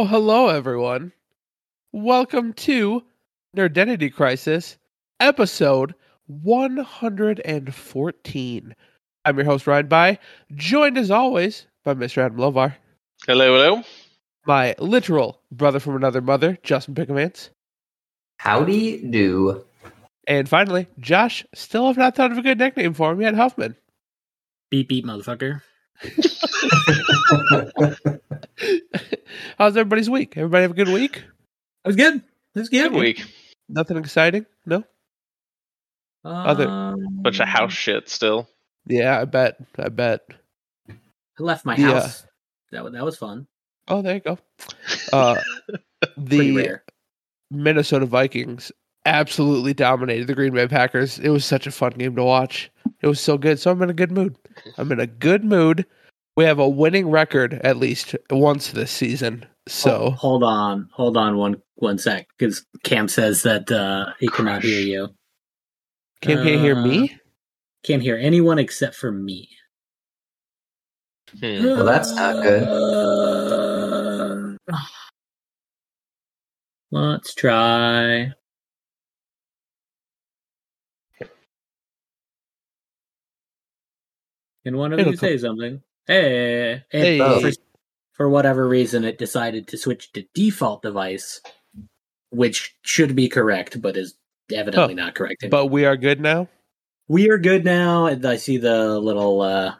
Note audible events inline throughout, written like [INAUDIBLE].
Well, hello everyone. Welcome to Nerdentity Crisis, episode 114. I'm your host Ryan By, joined as always by Mr. Adam Lovar, Hello, hello. my literal brother from another mother, Justin Pickemans, Howdy do. and finally, Josh. Still have not thought of a good nickname for him yet, Huffman. Beep beep, motherfucker. [LAUGHS] How's everybody's week? Everybody have a good week? That was good. It was good. Good week. Nothing exciting? No? Other- Um, Bunch of house shit still. Yeah, I bet. I bet. I left my Yeah. house. That was that was fun. Oh, there you go. Uh, [LAUGHS] the rare. Minnesota Vikings absolutely dominated the Green Bay Packers. It was such a fun game to watch. It was so good. So I'm in a good mood. I'm in a good mood. We have a winning record at least once this season. Oh, So hold on, hold on one one sec, because Cam says that uh, he cannot hear you. Cam can't he hear me? Can't hear anyone except for me. Hmm. Well, that's not good. Uh, [SIGHS] let's try. Can one of It'll you come- say something? Hey, Hey. For, for whatever reason, it decided to switch to default device, which should be correct, but is evidently not correct. But we are good now. we are good now. and I see the little uh,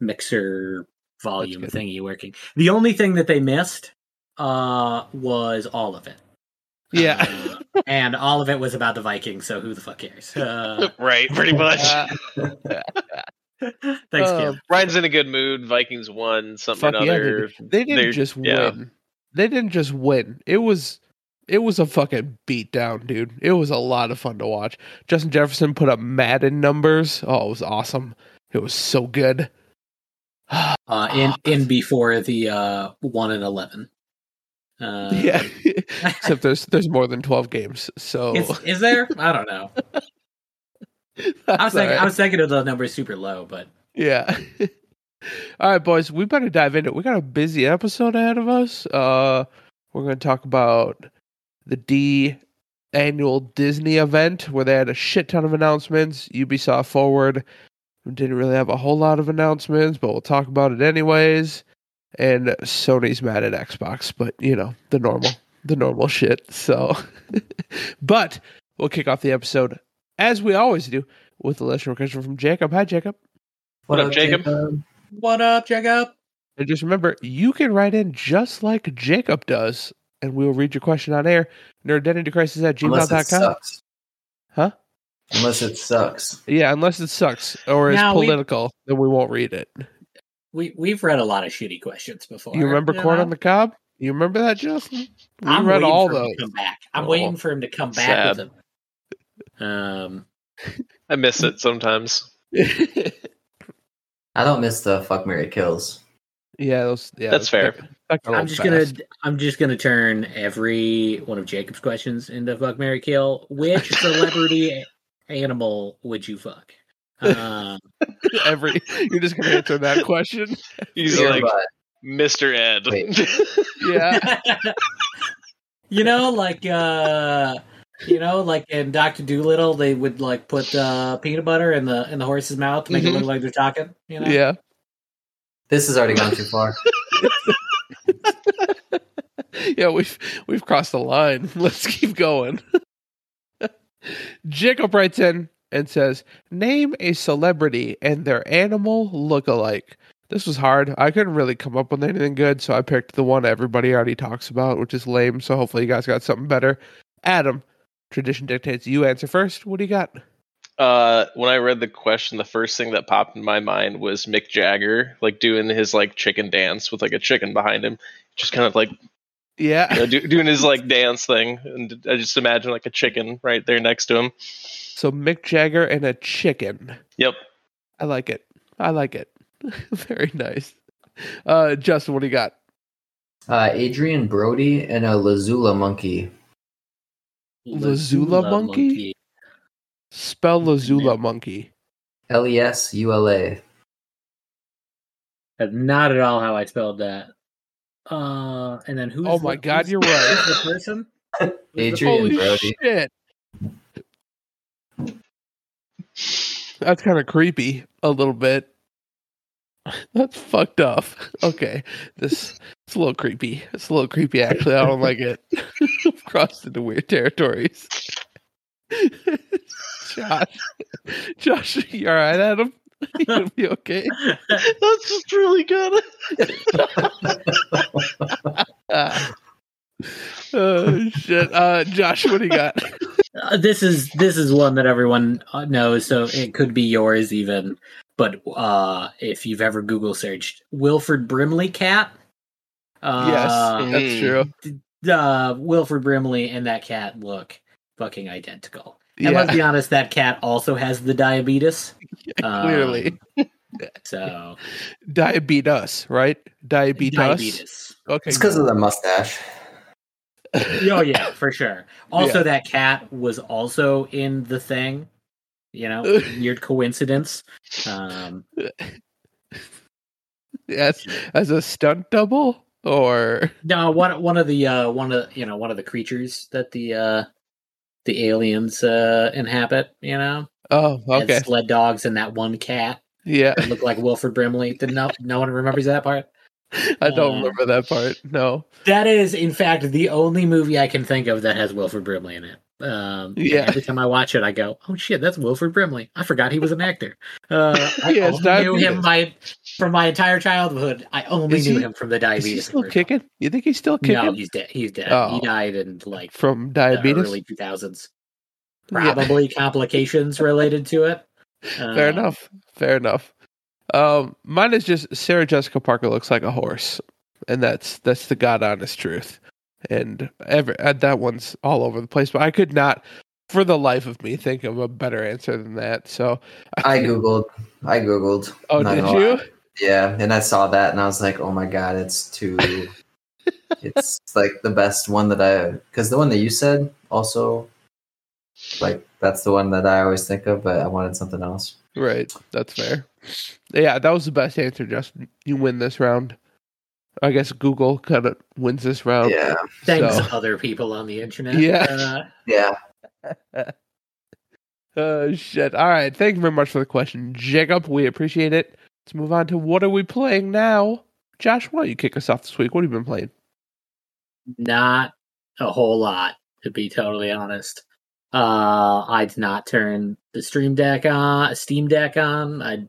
mixer volume thingy working. The only thing that they missed uh, was all of it. Yeah. Uh, and all of it was about the Vikings, so who the fuck cares? [LAUGHS] Uh, Right, pretty much. [LAUGHS] [LAUGHS] [LAUGHS] thanks, Uh, Kim. Ryan's in a good mood. Vikings won something Fuck yeah, other. dude. They didn't They're- just yeah. win. They didn't just win. It was it was a fucking beatdown, dude. It was a lot of fun to watch. Justin Jefferson put up Madden numbers. Oh, it was awesome. It was so good. [SIGHS] Uh, in in before the uh, one and eleven. Uh, yeah. [LAUGHS] Except there's there's more than twelve games. So is, is there? I don't know. [LAUGHS] I was thinking, I was thinking of the numbers super low, but Yeah. [LAUGHS] All right, boys, we better dive into it. We got a busy episode ahead of us. Uh we're gonna talk about the D annual Disney event where they had a shit ton of announcements. Ubisoft Forward didn't really have a whole lot of announcements, but we'll talk about it anyways. And Sony's mad at Xbox, but you know, the normal the normal shit. So [LAUGHS] but we'll kick off the episode as we always do with a listener question from Jacob. Hi Jacob. What up, Jacob? what up, Jacob? And just remember, you can write in just like Jacob does, and we will read your question on air. Nerdentitycrisis at Unless it gmail.com. sucks. Huh? Unless it sucks. Yeah, unless it sucks or is Now we- political, then we won't read it. We we've read a lot of shitty questions before. You remember Corn know? on the Cob? You remember that, Justin? We I'm read waiting all for him those. to come back. I'm Oh, waiting for him to come back sad. with them. Um, I miss it sometimes. [LAUGHS] I don't miss the fuck Mary kills. yeah, those. Yeah, That's fair. that got a I'm little just gonna. I'm just gonna turn every one of Jacob's questions into fuck Mary Kill. Which celebrity [LAUGHS] animal would you fuck? Um, [LAUGHS] every. You're just gonna answer that question. He's Beer like butt. Mr. Ed. Yeah, you know, like uh you know, like in Doctor Dolittle, they would like put uh, peanut butter in the in the horse's mouth to make Mhm. it look like they're talking. You know, yeah. This has already gone too far. [LAUGHS] yeah, we've we've crossed the line. [LAUGHS] Let's keep going. [LAUGHS] Jacob writes in and says, "Name a celebrity and their animal look-alike." This was hard. I couldn't really come up with anything good, so I picked the one everybody already talks about, which is lame. So hopefully you guys got something better. Adam, tradition dictates you answer first. What do you got? Uh, when I read the question, the first thing that popped in my mind was Mick Jagger, like doing his like chicken dance with like a chicken behind him, just kind of like Yeah, you know, do, doing his like dance thing, and I just imagine like a chicken right there next to him. so Mick Jagger and a chicken. Yep. I like it. I like it. [LAUGHS] Very nice. Uh, Justin, what do you got? Uh, Adrien Brody and a Lesula monkey. Lesula monkey? Spell Lesula monkey. L E S U L A. Not at all how I spelled that. Uh, and then who's? Oh my the- God, you're right. The person. [LAUGHS] Who's the- Adrien Holy Brody. shit. That's kind of creepy a little bit. [LAUGHS] That's fucked up. Okay. This it's a little creepy. It's a little creepy actually. I don't like it. [LAUGHS] I've crossed into weird territories. [LAUGHS] Josh. Josh, you alright, Adam? [LAUGHS] You gonna be okay? That's just really good. [LAUGHS] Oh shit. Uh Josh, what do you got? Uh, this is this is one that everyone uh, knows, so it could be yours even. But uh, if you've ever Google searched Wilford Brimley cat, uh, yes, that's true. Uh, Wilford Brimley and that cat look fucking identical. And Yeah, let's be honest, that cat also has the diabetes. [LAUGHS] Yeah, clearly. So Diabetes, right? Diabetes. diabetes. Okay. It's because of the mustache. Oh yeah, for sure. [LAUGHS] Also, that cat was also in the thing. You know, [LAUGHS] weird coincidence. Um, yes, as a stunt double or No, one one of the uh one of you know one of the creatures that the uh the aliens uh inhabit, you know, oh, okay, sled dogs and that one cat yeah. looked like Wilford Brimley. Did no no one remembers that part? [LAUGHS] I don't Uh, remember that part. No. That is, in fact, the only movie I can think of that has Wilford Brimley in it. Um, Yeah. Every time I watch it, I go, "Oh shit, that's Wilford Brimley." I forgot he was an actor. Uh, [LAUGHS] I Yes, only knew him my from my entire childhood. I only Is knew he- him from the Is diabetes. he still commercial. kicking? You think he's still kicking? No, he's dead. He's dead. Oh. He died in like from the diabetes? early 2000s. Yeah. [LAUGHS] Probably complications related to it. Fair Uh, enough. Fair enough. Um, mine is just Sarah Jessica Parker looks like a horse, and that's that's the god honest truth. And ever uh, that one's all over the place, but I could not, for the life of me, think of a better answer than that. So I googled. I googled. Oh, did you? lie. Yeah, and I saw that, and I was like, "Oh my god, it's too." [LAUGHS] it's like the best one that I because the one that you said also, like that's the one that I always think of, but I wanted something else. Right. That's fair. Yeah, that was the best answer, Justin. You win this round. I guess Google kind of wins this round. Yeah, Thanks, So- other people on the internet. Yeah. Uh, [LAUGHS] yeah. Uh, shit. All right. Thank you very much for the question, Jacob. We appreciate it. Let's move on to what are we playing now? Josh, why don't you kick us off this week? What have you been playing? not a whole lot, to be totally honest. Uh, I did not turn the Stream Deck on, Steam Deck on. I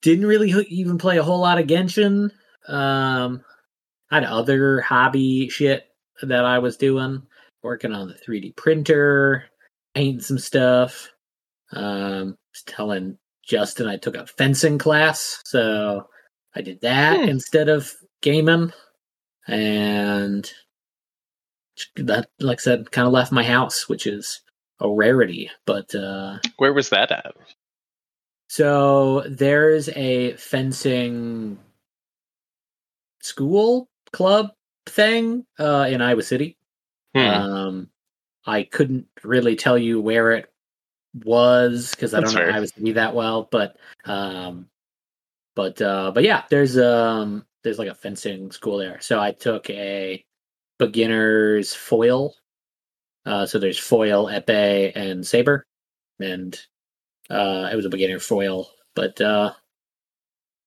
didn't really even play a whole lot of Genshin. Um, I had other hobby shit that I was doing, working on the 3D printer, painting some stuff. Um, telling Justin I took a fencing class, so I did that Hmm. instead of gaming. And that, like I said, kind of left my house, which is a rarity. But uh, Where was that at? so there's a fencing school club thing uh, in Iowa City. Hmm. Um, I couldn't really tell you where it was because I That's don't know fair. Iowa City that well, but um, but uh, but yeah, there's um there's like a fencing school there. So I took a beginner's foil. Uh, so there's foil, epee, and saber, and uh, it was a beginner foil. But uh,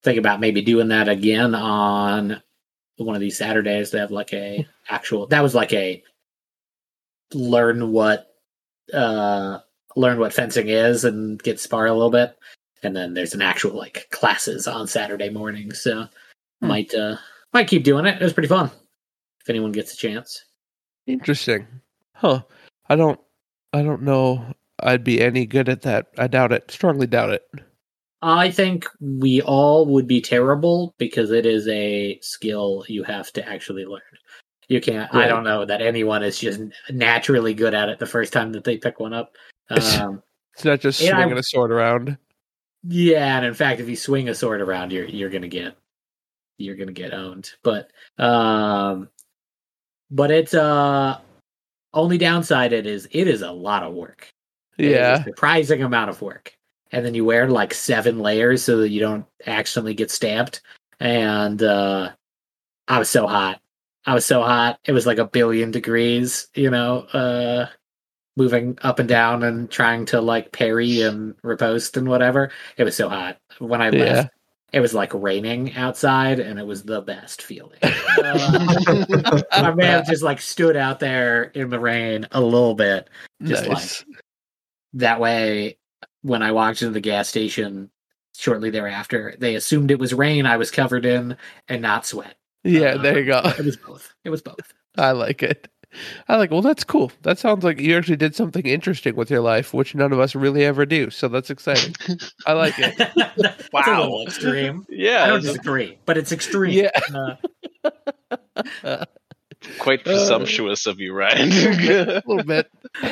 think about maybe doing that again on one of these Saturdays. They have like a actual. That was like a learn what uh learn what fencing is and get spar a little bit and then there's an actual like classes on saturday morning so Hmm. might uh might keep doing it it was pretty fun if anyone gets a chance Interesting. Huh. I don't I don't know I'd be any good at that. I doubt it. Strongly doubt it. i think we all would be terrible because it is a skill you have to actually learn you can't i don't know that anyone is just naturally good at it the first time that they pick one up um It's not just swinging a sword around. Yeah, and in fact, if you swing a sword around, you're you're gonna get you're gonna get owned. But um, but it's uh only downside it is it is a lot of work. It is a Yeah. surprising amount of work. And then you wear like seven layers so that you don't accidentally get stamped. And uh I was so hot. I was so hot. It was like a billion degrees, you know, uh moving up and down and trying to like parry and riposte and whatever. It was so hot. When I Yeah. left, it was like raining outside and it was the best feeling. [LAUGHS] Uh, [LAUGHS] I may have just like stood out there in the rain a little bit. just nice. That way, when I walked into the gas station shortly thereafter, they assumed it was rain I was covered in and not sweat. yeah, there you go. It was both. It was both. I like it. I like. Well, that's cool. That sounds like you actually did something interesting with your life, which none of us really ever do. So that's exciting. I like it. [LAUGHS] It's a Wow. little extreme. Yeah, I don't disagree, but it's extreme. Yeah. Uh, [LAUGHS] quite Uh, presumptuous of you, Ryan. a [LAUGHS] little bit. All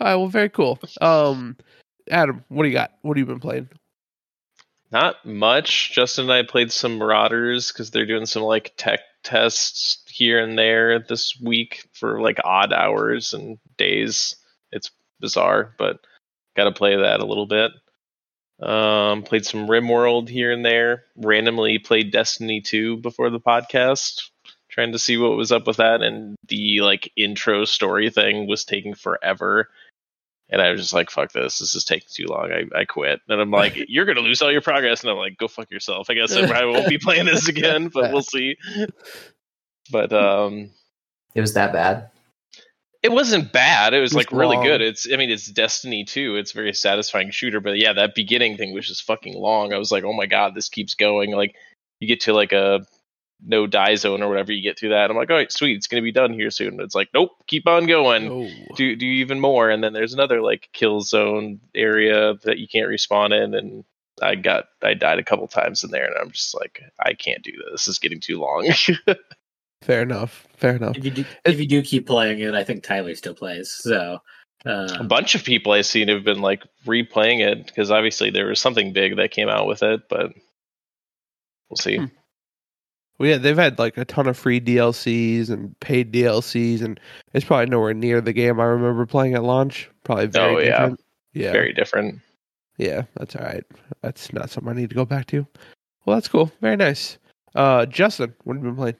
right. Well, very cool. Um, Adam, what do you got? What have you been playing? Not much. Justin and I played some Marauders because they're doing some like tech tests here and there this week for like odd hours and days. It's bizarre, but got to play that a little bit. Um, played some RimWorld here and there. Randomly played Destiny 2 before the podcast, trying to see what was up with that. And the like intro story thing was taking forever. And I was just like, fuck this. This is taking too long. I, I quit. And I'm like, you're going to lose all your progress. And I'm like, go fuck yourself. I guess I probably won't be playing this again, but we'll [LAUGHS] see. But um, It was that bad. it wasn't bad. It was It was like really good. It's, I mean, it's Destiny 2. It's a very satisfying shooter. But yeah, that beginning thing was just fucking long. I was like, oh my God, this keeps going. Like, you get to like a no die zone or whatever, you get through that. I'm like, all right, sweet. It's going to be done here soon. It's like, nope, keep on going. Oh, do do even more and then there's another like kill zone area that you can't respawn in and i got i died a couple times in there and i'm just like i can't do this this is getting too long [LAUGHS] fair enough. Fair enough. if you do, if you do keep playing it, I think Tyler still plays. So, a uh, bunch of people i've seen have been like replaying it because obviously there was something big that came out with it but we'll see Hmm. Well, yeah, they've had like a ton of free DLCs and paid DLCs, and it's probably nowhere near the game I remember playing at launch. Probably very Oh, yeah. different. Yeah, very different yeah, that's all right. That's not something I need to go back to. Well, that's cool. Very nice. Uh, Justin, what have you been playing?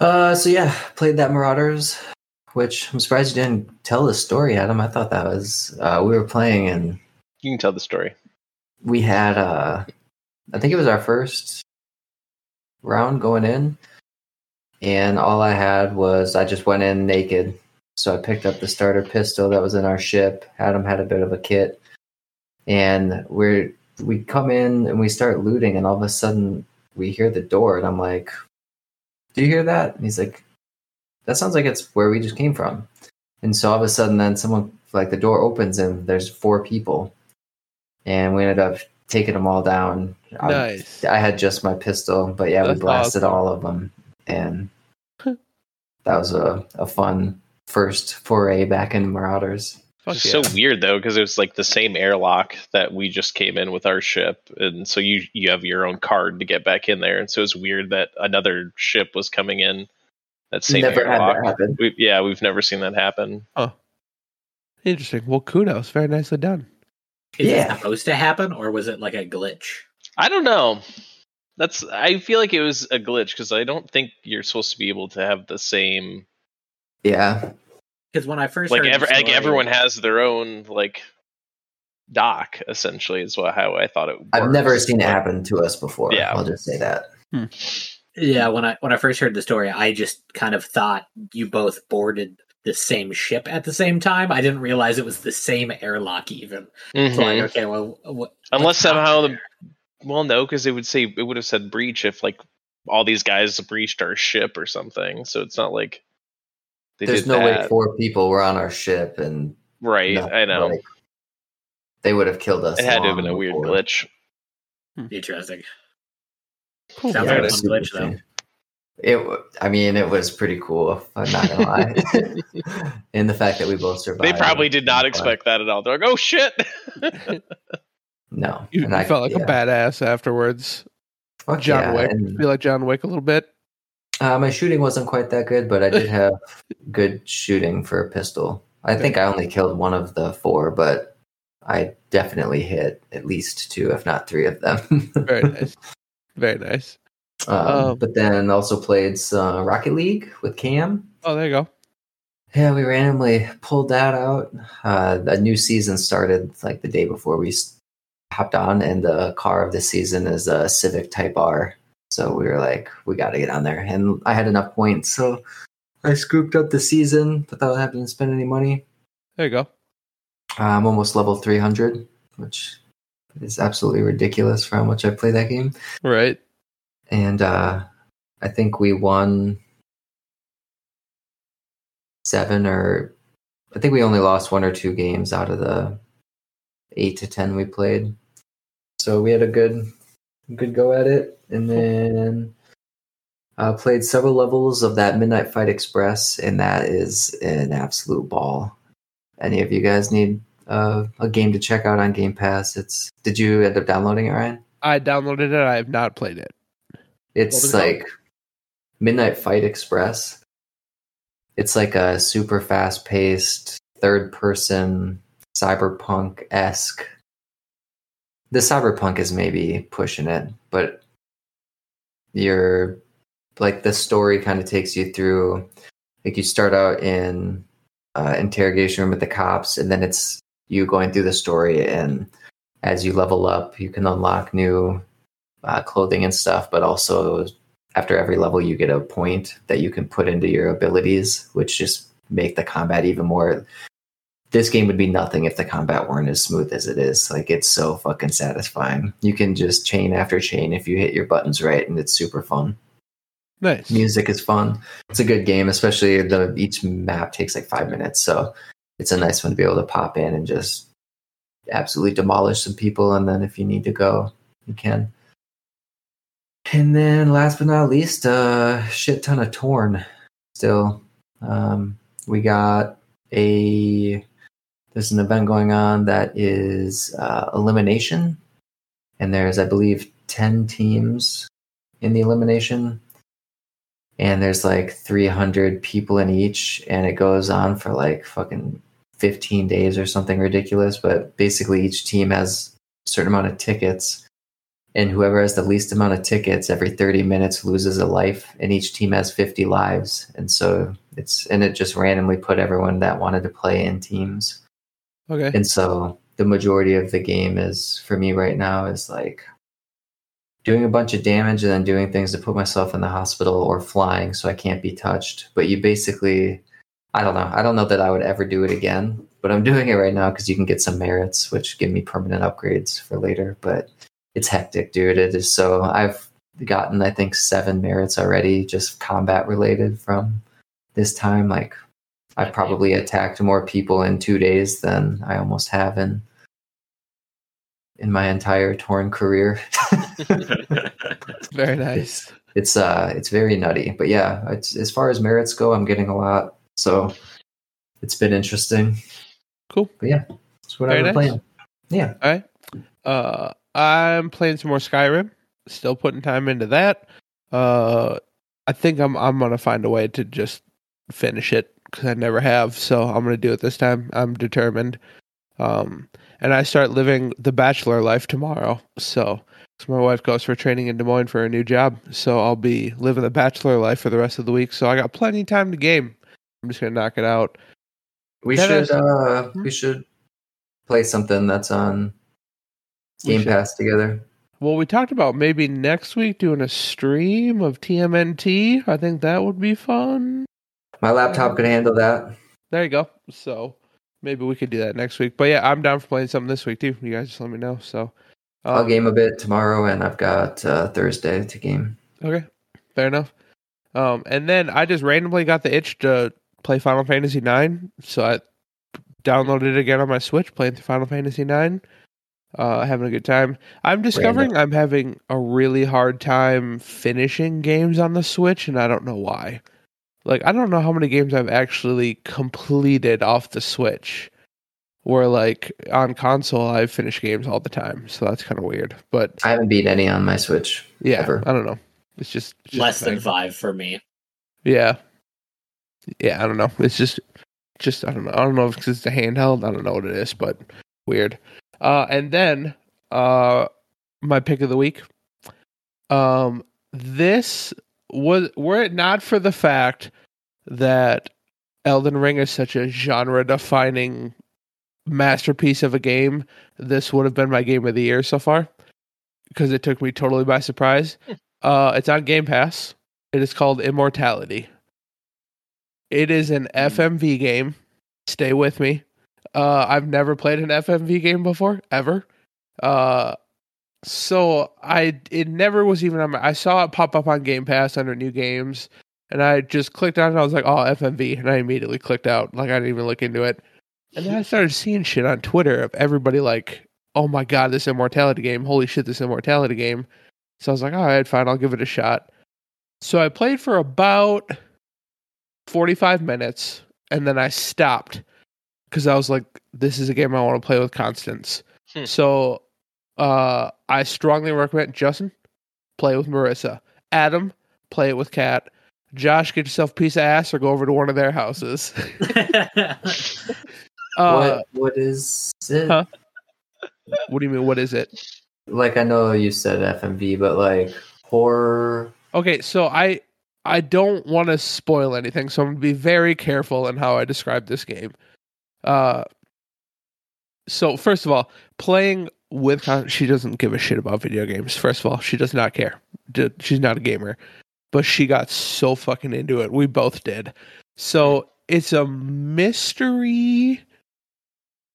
Uh, so yeah, played that Marauders, which I'm surprised you didn't tell the story, Adam. I thought that was uh, we were playing and you can tell the story we had uh, I think it was our first round going in, and all I had was I just went in naked. So I picked up the starter pistol that was in our ship. Adam had a bit of a kit, and we're we come in and we start looting, and all of a sudden we hear the door, and I'm like, "Do you hear that?" And he's like, "That sounds like it's where we just came from." And so all of a sudden, then someone like the door opens and there's four people, and we ended up taking them all down. I- Nice. I had just my pistol, but yeah, That's we blasted awesome. all of them, and that was a, a fun first foray back in Marauders. Fuck It's yeah. so weird though because it was like the same airlock that we just came in with our ship, and so you you have your own card to get back in there, and so it's weird that another ship was coming in that same Never had airlock. that happen. We, yeah, we've never seen that happen. Oh, interesting. Well, kudos. Very nicely done. is Yeah. it supposed to happen, or was it like a glitch? I don't know. That's I feel like it was a glitch because I don't think you're supposed to be able to have the same Yeah, Because when I first like heard the ever like everyone has their own like doc essentially is what how I thought it. I've never seen it happen to us before. Yeah. I'll just say that. Yeah, when I when I first heard the story, I just kind of thought you both boarded the same ship at the same time. I didn't realize it was the same airlock even. Mhm. So like, okay, well, what, Unless somehow happening the? Well, no, because it would say it would have said breach if like all these guys breached our ship or something. So it's not like they There's did no that. way four people were on our ship, and right. no, I know like, they would have killed us. it had to have been a weird before. glitch. Hmm. interesting. Cool. Sounds Yeah, like it a was fun glitch, though. It, I mean, it was pretty cool. I'm not gonna lie. [LAUGHS] and the fact that we both survived. They probably did not expect that at all. They're like, "Oh shit!" No, You, you I- felt like a badass afterwards. Fuck John yeah, Wick. and- Feel like John Wick a little bit. Uh, my shooting wasn't quite that good, but I did [LAUGHS] have good shooting for a pistol. I think I only killed one of the four, but I definitely hit at least two, if not three of them. Very [LAUGHS] nice. Very nice. Um, Oh. But then also played some Rocket League with Cam. Oh, there you go. Yeah, we randomly pulled that out. Uh, a new season started like the day before we hopped on, and the car of the season is a Civic Type R. So we were like, we got to get on there. And I had enough points, so I scooped up the season without having to spend any money. There you go. I'm almost level 300, which is absolutely ridiculous for how much I play that game. Right. And uh, I think we won seven or I think we only lost one or two games out of the eight to ten we played. So we had a good good go at it. And then uh, played several levels of that Midnight Fight Express, and that is an absolute ball. Any of you guys need uh, a game to check out on Game Pass? It's did you end up downloading it, Ryan? I downloaded it. I have not played it. It's was it called? like Midnight Fight Express. It's like a super fast paced third person cyberpunk esque. The cyberpunk is maybe pushing it, but you're like the story kind of takes you through. Like you start out in uh, interrogation room with the cops, and then it's you going through the story, and as you level up, you can unlock new uh, clothing and stuff, but also after every level, you get a point that you can put into your abilities, which just make the combat even more. This game would be nothing if the combat weren't as smooth as it is. Like it's so fucking satisfying. You can just chain after chain if you hit your buttons right, and it's super fun. Nice. Music is fun. It's a good game, especially the each map takes like five minutes, so it's a nice one to be able to pop in and just absolutely demolish some people. And then if you need to go, you can. And then last but not least, a uh, shit ton of Torn. Still, um, we got a there's an event going on that is uh, elimination, and there's I believe ten teams in the elimination, and there's like 300 people in each, and it goes on for like fucking 15 days or something ridiculous. But basically, each team has a certain amount of tickets. And whoever has the least amount of tickets every 30 minutes loses a life. And each team has 50 lives. And so it's and it just randomly put everyone that wanted to play in teams Okay. and so the majority of the game is for me right now is like doing a bunch of damage and then doing things to put myself in the hospital or flying so I can't be touched but you basically I don't know I don't know that I would ever do it again but I'm [LAUGHS] doing it right now because you can get some merits which give me permanent upgrades for later but it's hectic, dude. It is so. I've gotten, I think, seven merits already, just combat related from this time. Like, I probably attacked more people in two days than I almost have in in my entire Torn career. Very [LAUGHS] nice. it's uh, it's very nutty. But yeah, it's, as far as merits go, I'm getting a lot. So it's been interesting. Cool. But yeah, that's what I've nice. playing. Yeah. All right. Uh, I'm playing some more Skyrim. Still putting time into that. Uh, I think I'm I'm gonna find a way to just finish it because I never have. So I'm gonna do it this time. I'm determined. Um, and I start living the bachelor life tomorrow. So my wife goes for training in Des Moines for a new job. So I'll be living the bachelor life for the rest of the week. So I got plenty of time to game. I'm just gonna knock it out. We That should is- uh Hmm? we should play something that's on Game. Pass together. Well, we talked about maybe next week doing a stream of TMNT. I think that would be fun. My laptop could handle that. There you go. So maybe we could do that next week. But yeah, I'm down for playing something this week too. You guys just let me know. So I'll um, game a bit tomorrow, and I've got uh, Thursday to game. Okay, fair enough. Um, and then I just randomly got the itch to play Final Fantasy Nine, so I downloaded it again on my Switch, playing through Final Fantasy Nine. Uh, having a good time. I'm discovering I'm having a really hard time finishing games on the Switch, and I don't know why. Like I don't know how many games I've actually completed off the Switch. Where like on console, I finish games all the time, so that's kind of weird. But I haven't beat any on my Switch. yeah, ever. I don't know. It's just, it's just Less than five for me. Yeah. Yeah, I don't know. It's just just I don't know. I don't know if it's a handheld. I don't know what it is, but weird. Uh and then uh my pick of the week. Um this was were it not for the fact that Elden Ring is such a genre defining masterpiece of a game, this would have been my game of the year so far because it took me totally by surprise. Uh, it's on Game Pass. It is called Immortality. It is an FMV game. Stay with me. Uh, I've never played an FMV game before, ever. Uh, so I it never was even on my. I saw it pop up on Game Pass under new games, and I just clicked on it. I was like, "Oh, FMV," and I immediately clicked out. Like I didn't even look into it. And then I started seeing shit on Twitter of everybody like, "Oh my god, this immortality game! Holy shit, this immortality game!" So I was like, "All right, fine, I'll give it a shot." So I played for about forty-five minutes, and then I stopped because I was like, "This is a game I want to play with Constance." Hmm. So uh, I strongly recommend Justin play with Marissa, Adam play it with Kat. Josh, get yourself a piece of ass or go over to one of their houses. [LAUGHS] [LAUGHS] Uh, what what is it? huh? what do you mean? What is it? Like I know you said FMV, but like horror. Okay, so I I don't want to spoil anything, so I'm gonna be very careful in how I describe this game. Uh, so first of all, playing with Con- she doesn't give a shit about video games. First of all, she does not care. She's not a gamer, but she got so fucking into it. We both did. So it's a mystery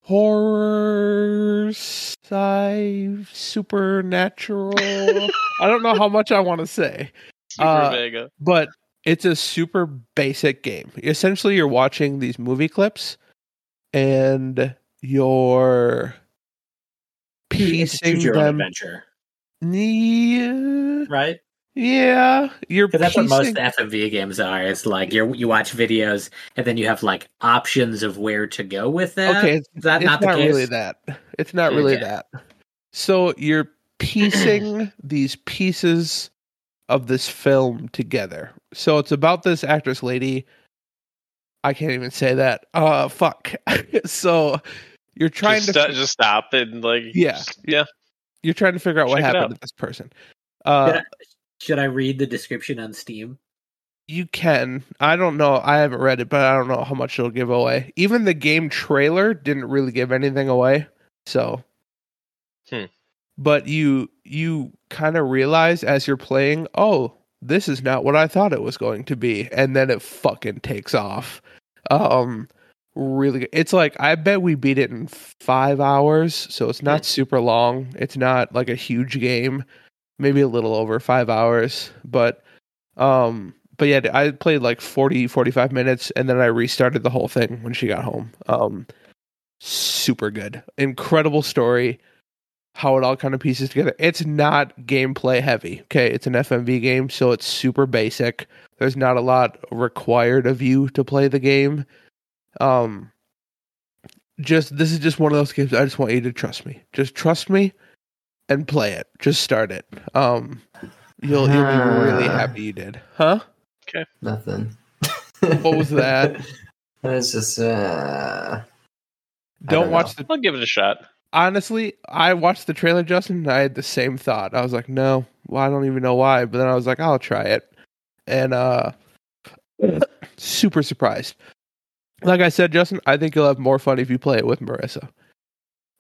horror sci supernatural. [LAUGHS] I don't know how much I want to say. Super Uh, Vega. but it's a super basic game. Essentially, you're watching these movie clips and you're piecing your them. adventure, Yeah, right? yeah, you're Because that's what most. FMV games are. It's like you you watch videos and then you have like options of where to go with that. Okay, it's, Is that it's not the case? really that. It's not really Okay. that. So you're piecing [CLEARS THROAT] these pieces of this film together. So it's about this actress lady. I can't even say that. Uh, fuck. [LAUGHS] so you're trying just, to sto- just stop and like Yeah. yeah. you're trying to figure out what Check it happened out. to this person. Uh, Should I, should I read the description on Steam? you can. I don't know. I haven't read it, but I don't know how much it'll give away. Even the game trailer didn't really give anything away. So, Hmm. but you you kind of realize as you're playing, oh, this is not what I thought it was going to be, and then it fucking takes off. Um, really, good. it's like I bet we beat it in five hours, so it's not super long. It's not like a huge game, maybe a little over five hours, but um but yeah i played like 40 45 minutes and then i restarted the whole thing when she got home. Um super good. Incredible story how it all kind of pieces together. It's not gameplay heavy okay? It's an fmv game so it's super basic. There's not a lot required of you to play the game um just this is just one of those games i just want you to trust me just trust me and play it just start it um you'll you'll be really Ah. happy you did huh Okay. Nothing. What was [LAUGHS] that? It's just uh, Don't don't watch the. I'll give it a shot. Honestly, I watched the trailer, Justin. And I had the same thought. I was like, no, well, I don't even know why. But then I was like, I'll try it, and uh, super surprised. Like I said, Justin, I think you'll have more fun if you play it with Marissa,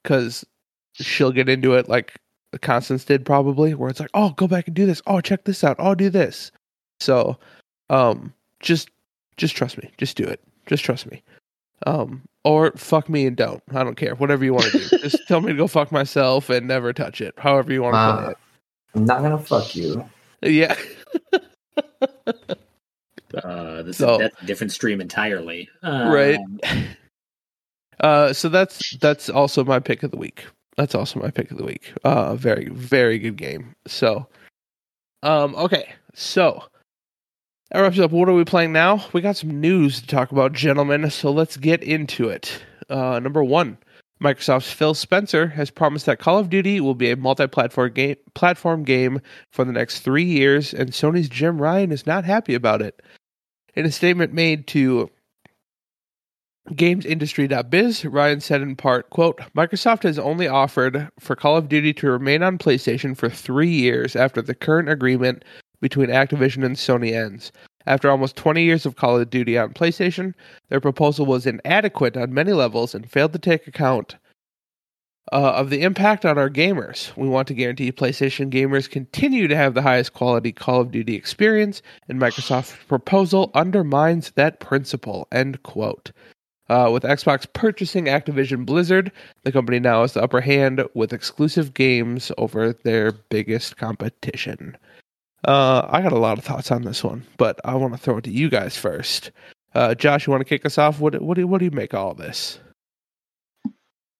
because she'll get into it like Constance did probably, where it's like, oh, go back and do this. Oh, check this out. Oh, do this. So, um, just just trust me. Just do it. Just trust me. Um, or fuck me and don't. I don't care. Whatever you want to do. [LAUGHS] Just tell me to go fuck myself and never touch it. However you want to Wow. play I'm not gonna fuck you. Yeah. [LAUGHS] Uh, this So- is that's a different stream entirely. Right. Um, [LAUGHS] Uh, so that's that's also my pick of the week. That's also my pick of the week. Uh, very very good game. So, um, okay. So that wraps up. What are we playing now? We got some news to talk about, gentlemen. So let's get into it. Uh, number one, Microsoft's Phil Spencer has promised that Call of Duty will be a multi-platform game, platform game for the next three years, and Sony's Jim Ryan is not happy about it. In a statement made to GamesIndustry.biz, Ryan said in part, quote, Microsoft has only offered for Call of Duty to remain on PlayStation for three years after the current agreement between Activision and Sony ends. After almost 20 years of Call of Duty on PlayStation, their proposal was inadequate on many levels and failed to take account uh, of the impact on our gamers. We want to guarantee PlayStation gamers continue to have the highest quality Call of Duty experience, and Microsoft's proposal undermines that principle. End quote. Uh, with Xbox purchasing Activision Blizzard, the company now has the upper hand with exclusive games over their biggest competition. Uh, I got a lot of thoughts on this one, but I want to throw it to you guys first. Uh, Josh, you want to kick us off? What, what, do, what do you make of all this?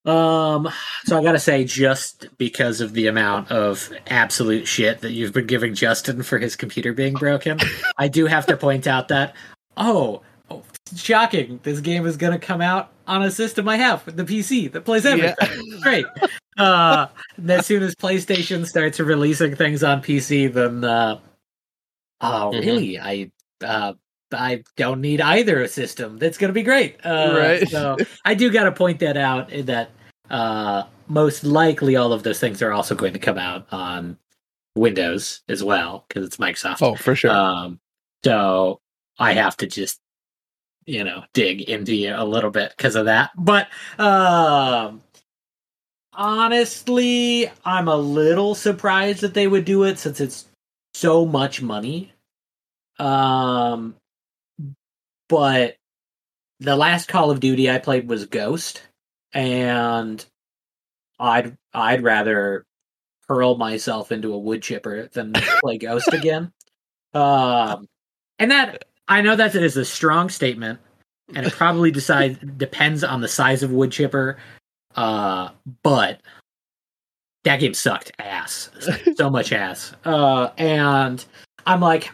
Um, so I gotta say, just because of the amount of absolute shit that you've been giving Justin for his computer being broken, I do have to point out that, oh, oh, shocking, this game is gonna come out on a system I have, the PC that plays everything. Yeah. Great. Uh, as soon as PlayStation starts releasing things on PC, then, uh, oh, mm-hmm. really? I, uh, I don't need either a system. That's going to be great. Uh, right. so I do got to point that out that uh, most likely all of those things are also going to come out on Windows as well because it's Microsoft. Oh, for sure. Um, so I have to just you know dig into you a little bit because of that. But um, honestly, I'm a little surprised that they would do it since it's so much money. Um, but the last Call of Duty I played was Ghost, and I'd I'd rather hurl myself into a wood chipper than [LAUGHS] play Ghost again. Um, and that I know that is a strong statement, and it probably [LAUGHS] decide depends on the size of wood chipper. Uh, but that game sucked ass, so much ass. Uh, and I'm like,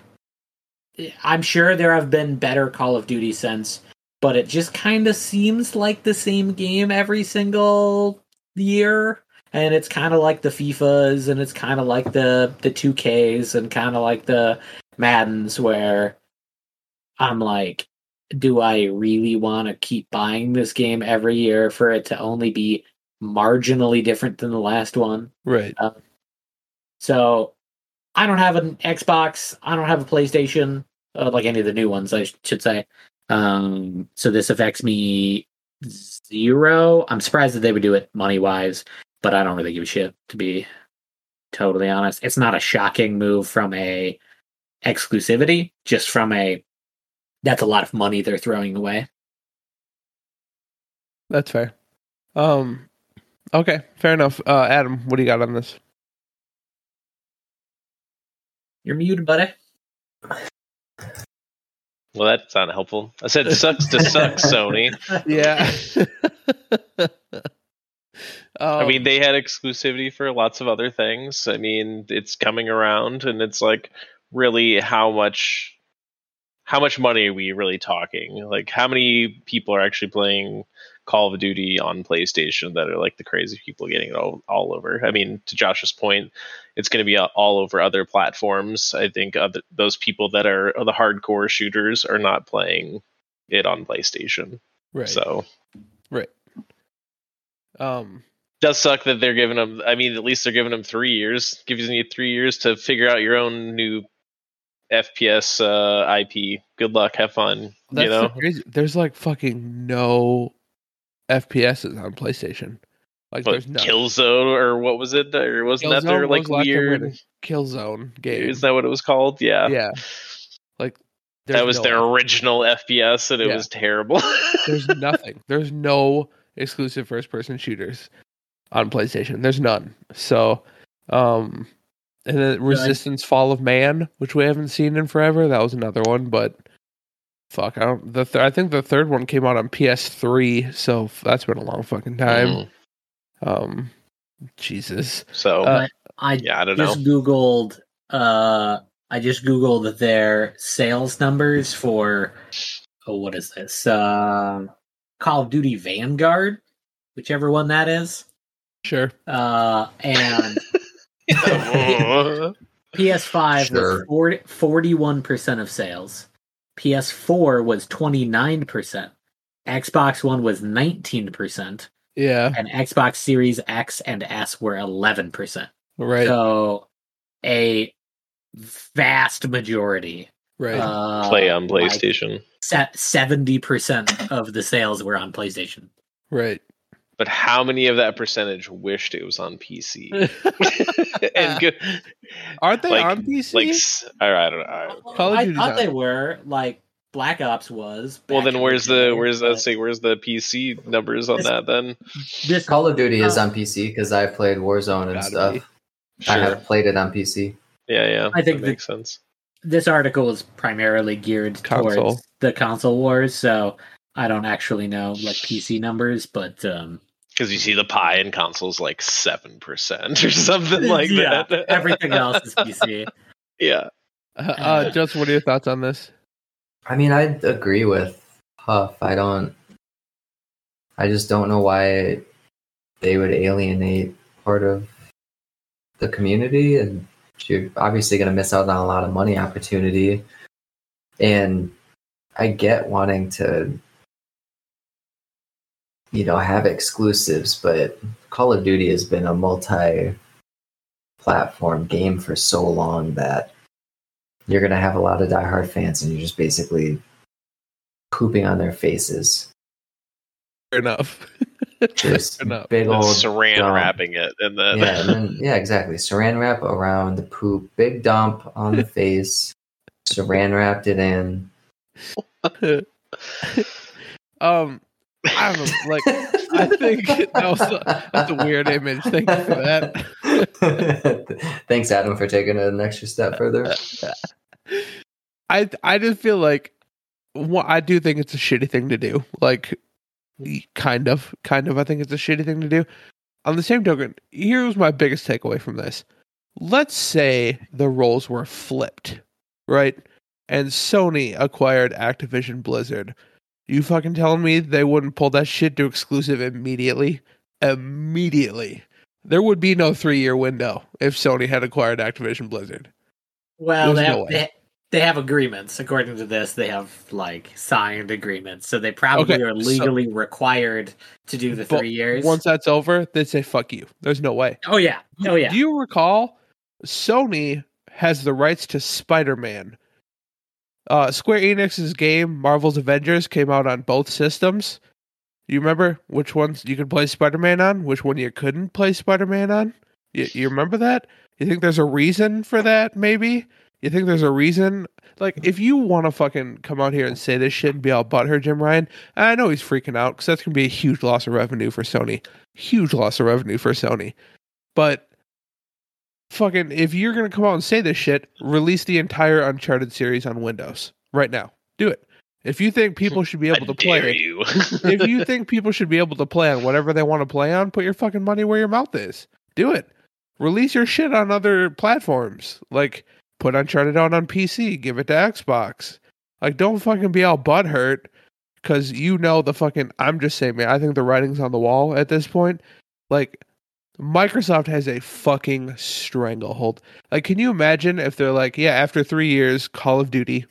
I'm sure there have been better Call of Duty since, but it just kind of seems like the same game every single year. And it's kind of like the FIFAs and it's kind of like the the 2Ks and kind of like the Maddens where I'm like do I really want to keep buying this game every year for it to only be marginally different than the last one? Right. Uh, so I don't have an Xbox. I don't have a PlayStation uh, like any of the new ones, I should say. Um, so this affects me zero. I'm surprised that they would do it money wise, but I don't really give a shit to be totally honest. It's not a shocking move from a exclusivity, just from a that's a lot of money they're throwing away. That's fair. Um okay, fair enough. Uh Adam, what do you got on this? You're muted, buddy. Well, that's not helpful. I said sucks to suck, [LAUGHS] Sony. Yeah. um, [LAUGHS] I mean, they had exclusivity for lots of other things. I mean, it's coming around, and it's like really how much how much money are we really talking? Like, how many people are actually playing Call of Duty on PlayStation that are like the crazy people getting it all, all over. I mean, to Josh's point, it's going to be all over other platforms. I think other, those people that are, are the hardcore shooters are not playing it on PlayStation. Right. So, right. Um, does suck that they're giving them. I mean, at least they're giving them three years. Gives you three years to figure out your own new FPS uh, IP. Good luck. Have fun. That's you know, there's like fucking no FPSs on PlayStation. Like but there's no Killzone or what was it? Or wasn't Killzone that their like weird Killzone game? Is that what it was called? Yeah. Yeah. Like that was no their original FPS and it yeah. was terrible. [LAUGHS] there's nothing. There's no exclusive first person shooters on PlayStation. There's none. So um and then Resistance Fall of Man, which we haven't seen in forever. That was another one, but fuck, I don't. The th- I think the third one came out on PS3, so that's been a long fucking time. Mm. Um, Jesus. So uh, I yeah, I don't just know. googled. Uh, I just googled their sales numbers for. Oh, what is this? Uh, Call of Duty Vanguard, whichever one that is. Sure. Uh, and [LAUGHS] [LAUGHS] PS5 sure. was 41% of sales. PS4 was 29%. Xbox One was 19%. Yeah. And Xbox Series X and S were 11%. Right. So a vast majority. Right. Uh, Play on like PlayStation. Seventy percent of the sales were on PlayStation. right. But how many of that percentage wished it was on PC? [LAUGHS] [LAUGHS] and good, Aren't they like- on PC? like, s- all right, I don't know. all right. Call of I thought on. they were like Black Ops was. Well, then where's the day, where's but let's say where's the PC numbers on This- that then? this Call of Duty is Uh, on PC because I played Warzone and stuff. be. I have played it on PC. Yeah, yeah. I think that makes sense. this article is primarily geared Console. towards the console wars, so I don't actually know like PC numbers, but um, Because you see the pie in consoles like seven percent or something [LAUGHS] like yeah, that. [LAUGHS] everything else is PC. yeah. Uh, uh, Justin, what are your thoughts on this? I mean, I agree with Huff. I don't. I just don't know why they would alienate part of the community, and you're obviously going to miss out on a lot of money opportunity. And I get wanting to, you know, have exclusives, but Call of Duty has been a multi-platform game for so long that you're going to have a lot of diehard fans, and you're just basically pooping on their faces. Fair enough. [LAUGHS] Just enough. big And old saran dump. wrapping it and then Yeah, and then, yeah, exactly. Saran wrap around the poop, big dump on the [LAUGHS] face. Saran wrapped it in. [LAUGHS] um, I don't know. Like, I think [LAUGHS] that was a, that's a weird image. Thank you for that. [LAUGHS] Thanks, Adam, for taking it an extra step further. [LAUGHS] I I just feel like well, I do think it's a shitty thing to do. Like, kind of, kind of. I think it's a shitty thing to do. On the same token, here's my biggest takeaway from this. Let's say the roles were flipped, right? And Sony acquired Activision Blizzard. You fucking telling me they wouldn't pull that shit to exclusive immediately? Immediately. There would be no three year window if Sony had acquired Activision Blizzard. Well, they have, they, they have agreements. According to this, they have like signed agreements, so they probably Okay, are so- legally required to do the three years. Once that's over, they'd say "fuck you." There's no way. oh yeah, oh yeah. Do you recall Sony has the rights to Spider-Man? Uh, Square Enix's game Marvel's Avengers came out on both systems. You remember which ones you could play Spider-Man on, which one you couldn't play Spider-Man on? You, you remember that? You think there's a reason for that? Maybe you think there's a reason. Like, if you want to fucking come out here and say this shit and be all butthurt, Jim Ryan, I know he's freaking out because that's gonna be a huge loss of revenue for Sony. Huge loss of revenue for Sony. But fucking, if you're gonna come out and say this shit, release the entire Uncharted series on Windows right now. Do it. If you think people should be [LAUGHS] able to play you. if you [LAUGHS] think people should be able to play on whatever they want to play on, put your fucking money where your mouth is. Do it. Release your shit on other platforms. Like put Uncharted out on PC, give it to Xbox. Like don't fucking be all butthurt because you know the fucking. I'm just saying, man. I think the writing's on the wall at this point. Like Microsoft has a fucking stranglehold. Like, can you imagine if they're like, yeah, after three years, Call of Duty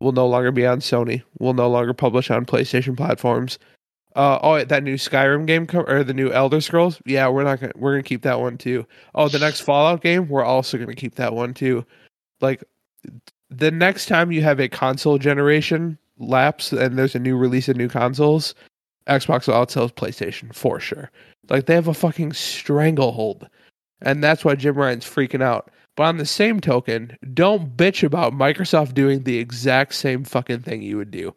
will no longer be on Sony, will no longer publish on PlayStation platforms. Uh, oh, that new Skyrim game co- or the new Elder Scrolls, yeah, we're not gonna we're gonna keep that one too. Oh, the next Fallout game, we're also gonna keep that one too. Like, the next time you have a console generation lapse and there's a new release of new consoles, Xbox will outsell PlayStation for sure. Like they have a fucking stranglehold. And that's why Jim Ryan's freaking out. But on the same token, don't bitch about Microsoft doing the exact same fucking thing you would do.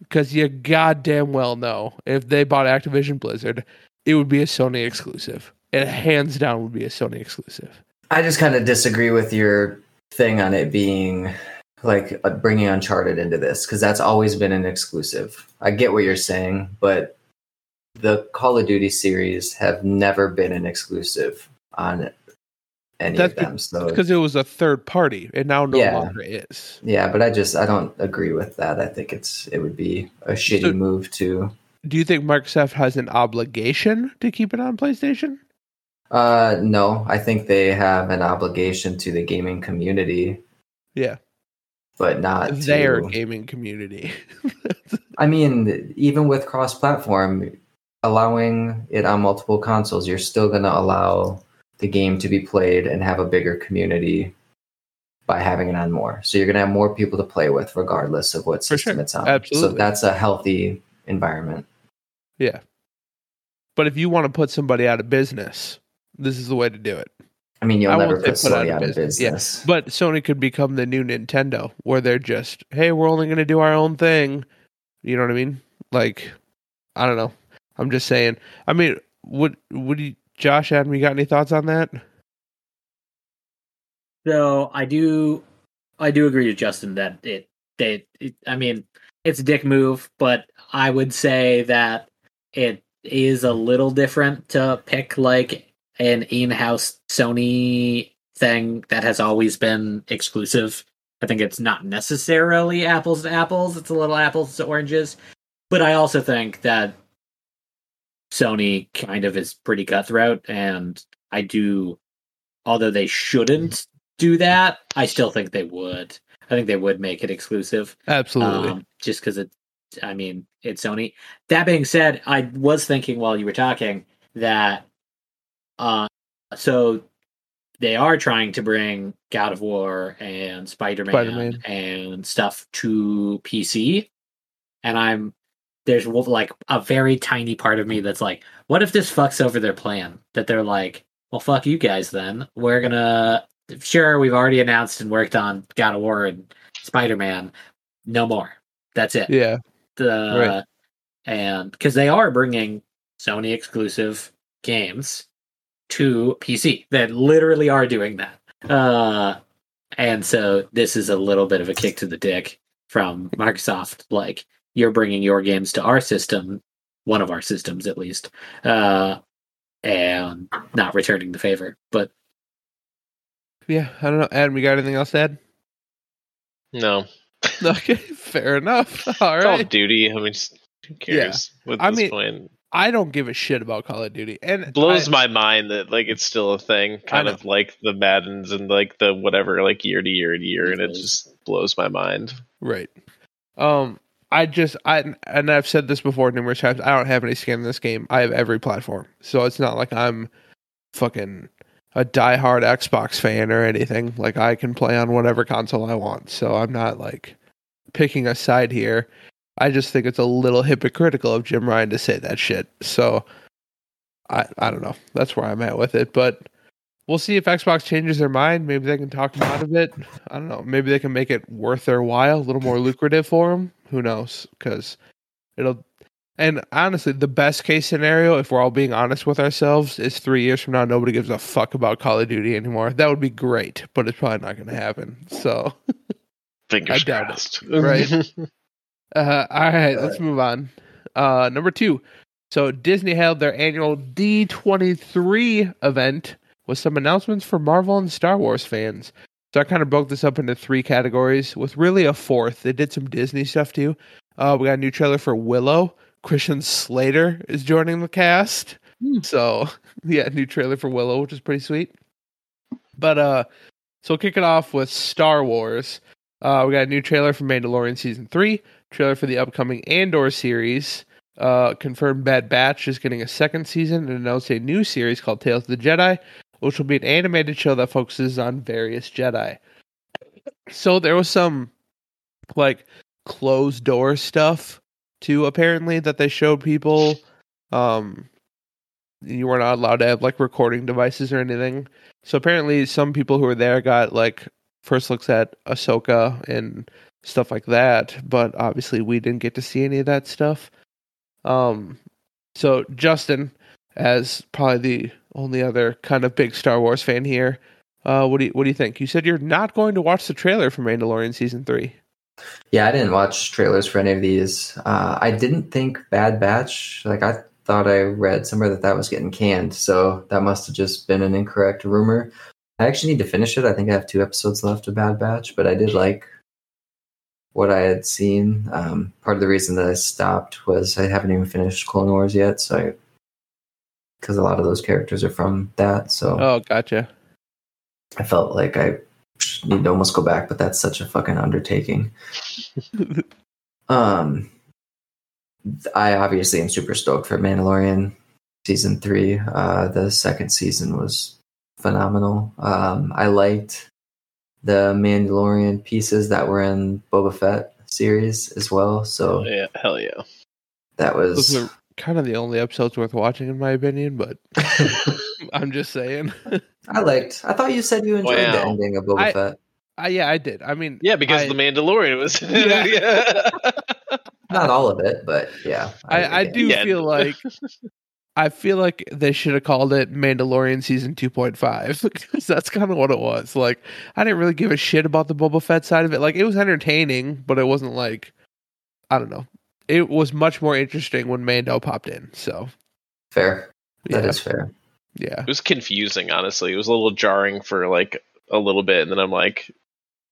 Because you goddamn well know if they bought Activision Blizzard, it would be a Sony exclusive. It hands down would be a Sony exclusive. I just kind of disagree with your thing on it being like uh, bringing Uncharted into this because that's always been an exclusive. I get what you're saying, but the Call of Duty series have never been an exclusive on any That's of them. So Because it was a third party. and now no Yeah. longer is. yeah, but I just I don't agree with that. I think it's it would be a shitty So- move to. Do you think Microsoft has an obligation to keep it on PlayStation? Uh, no, I think they have an obligation to the gaming community, Yeah. but not Their to, gaming community. [LAUGHS] I mean, even with cross-platform, allowing it on multiple consoles, you're still going to allow the game to be played and have a bigger community by having it on more. So you're going to have more people to play with, regardless of what system sure. it's on. Absolutely. So that's a healthy environment. Yeah. But if you want to put somebody out of business, this is the way to do it. I mean, you'll I never put put out out of business, yeah. But Sony could become the new Nintendo, where they're just, hey, we're only going to do our own thing. You know what I mean? Like, I don't know. I'm just saying. I mean, would would you, Josh, Adam, you got any thoughts on that? So I do, I do agree with Justin that it, they, it, I mean, it's a dick move, but I would say that it is a little different to pick like an in-house Sony thing that has always been exclusive. I think it's not necessarily apples to apples; it's a little apples to oranges. But I also think that Sony kind of is pretty cutthroat, and I do, although they shouldn't do that, I still think they would. I think they would make it exclusive, Absolutely. um, just because it. I mean, it's Sony. That being said, I was thinking while you were talking that, uh, so they are trying to bring God of War and Spider Man Spider-Man. and stuff to PC, and I'm there's like a very tiny part of me that's like, what if this fucks over their plan? That they're like, well, fuck you guys then. We're gonna sure we've already announced and worked on God of War and Spider Man. No more. That's it. yeah. The Right. and because they are bringing Sony exclusive games to PC that literally are doing that. Uh, and so this is a little bit of a kick to the dick from Microsoft. Like you're bringing your games to our system, one of our systems at least, uh, and not returning the favor. But Yeah. I don't know. Adam, you got anything else to add? No. [LAUGHS] Okay. Fair enough. [LAUGHS] All Call of Duty. I mean, who cares? At I this mean, point, I don't give a shit about Call of Duty. And blows I- my mind that like it's still a thing, kind of like the Maddens and like the whatever, like year to year to year, and it just blows my mind. Right. Um, I just I and I've said this before numerous times. I don't have any skin in this game. I have every platform, so it's not like I'm fucking a diehard Xbox fan or anything. Like I can play on whatever console I want, so I'm not like picking a side here. I just think it's a little hypocritical of Jim Ryan to say that shit. So I I don't know. That's where I'm at with it, but. We'll see if Xbox changes their mind. Maybe they can talk them out of it. I don't know. Maybe they can make it worth their while, a little more lucrative for them. Who knows? Because it'll. And honestly, the best case scenario, if we're all being honest with ourselves, is three years from now, nobody gives a fuck about Call of Duty anymore. That would be great, but it's probably not going to happen. So, [LAUGHS] Fingers I doubt it. crossed. Right. [LAUGHS] uh, all right, let's move on. Uh, number two. So, Disney held their annual D23 event with some announcements for Marvel and Star Wars fans. So I kind of broke this up into three categories with really a fourth. They did some Disney stuff too. Uh, we got a new trailer for Willow. Christian Slater is joining the cast. Hmm. So [LAUGHS] yeah, new trailer for Willow, which is pretty sweet. But uh, so we'll kick it off with Star Wars. Uh, we got a new trailer for Mandalorian season three. Trailer for the upcoming Andor series. Uh, confirmed Bad Batch is getting a second season and announced a new series called Tales of the Jedi, which will be an animated show that focuses on various Jedi. So there was some like closed door stuff too, apparently, that they showed people. Um, you were not allowed to have like recording devices or anything. So apparently, some people who were there got like first looks at Ahsoka and stuff like that. But obviously, we didn't get to see any of that stuff. Um, so Justin, as probably the only other kind of big Star Wars fan here, uh, what do you what do you think? You said you're not going to watch the trailer for Mandalorian season three. Yeah, I didn't watch trailers for any of these. Uh, I didn't think Bad Batch. Like I thought I read somewhere that that was getting canned, so that must have just been an incorrect rumor. I actually need to finish it. I think I have two episodes left of Bad Batch, but I did like what I had seen. Um, part of the reason that I stopped was I haven't even finished Clone Wars yet, so I because a lot of those characters are from that, so Oh, gotcha. I felt like I need to almost go back, but that's such a fucking undertaking. [LAUGHS] Um, I obviously am super stoked for Mandalorian season three. Uh, the second season was phenomenal. Um, I liked the Mandalorian pieces that were in Boba Fett series as well. So yeah, hell yeah. that was kind of the only episodes worth watching, in my opinion. But [LAUGHS] I'm just saying. I liked. I thought you said you enjoyed the ending of Boba I- Fett. Uh, yeah, I did. I mean, Yeah, because I- the Mandalorian was. Yeah. yeah. [LAUGHS] Not all of it, but yeah. I, I get do Yeah. feel like I feel like they should have called it Mandalorian season 2.5 because [LAUGHS] that's kind of what it was. Like I didn't really give a shit about the Boba Fett side of it. Like it was entertaining, but it wasn't like I don't know. It was much more interesting when Mando popped in. So fair. yeah, That is fair. yeah, It was confusing, honestly. It was a little jarring for like a little bit, and then I'm like,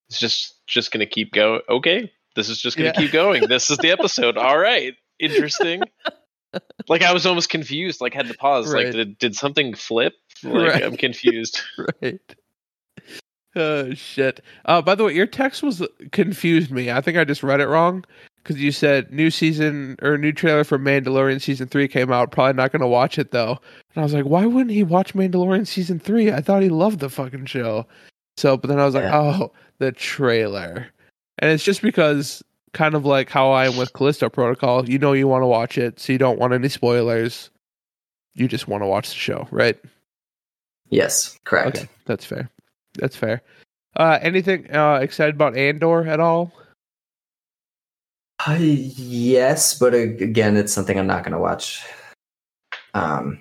it's just just gonna keep going. Okay, this is just gonna Yeah. keep going. This is the [LAUGHS] episode. All right, interesting. like I was almost confused. Like had to pause. Right. Like did, did something flip? Like Right. I'm confused. [LAUGHS] right. Oh shit. Uh, by the way, your text was confused me. I think I just read it wrong because you said new season or new trailer for Mandalorian season three came out. Probably not going to watch it though. And I was like, why wouldn't he watch Mandalorian season three? I thought he loved the fucking show. So, but then I was like, Yeah. oh, the trailer, and it's just because kind of like how I am with Callisto Protocol. You know, you want to watch it, so you don't want any spoilers. You just want to watch the show, right? Yes, correct. Okay, that's fair. That's fair. Uh, anything uh, excited about Andor at all? Uh, yes, but again, it's something I'm not going to watch. Um,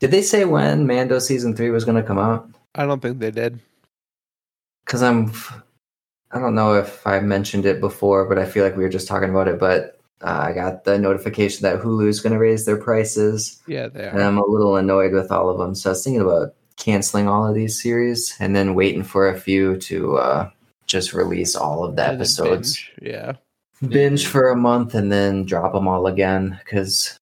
did they say when Mando season three was going to come out? I don't think they did. Because I'm, I don't know if I mentioned it before, but I feel like we were just talking about it. But uh, I got the notification that Hulu's going to raise their prices, Yeah, they are. and. I'm a little annoyed with all of them. So I was thinking about canceling all of these series and then waiting for a few to uh, just release all of the And episodes. binge. Yeah, binge for a month and then drop them all again because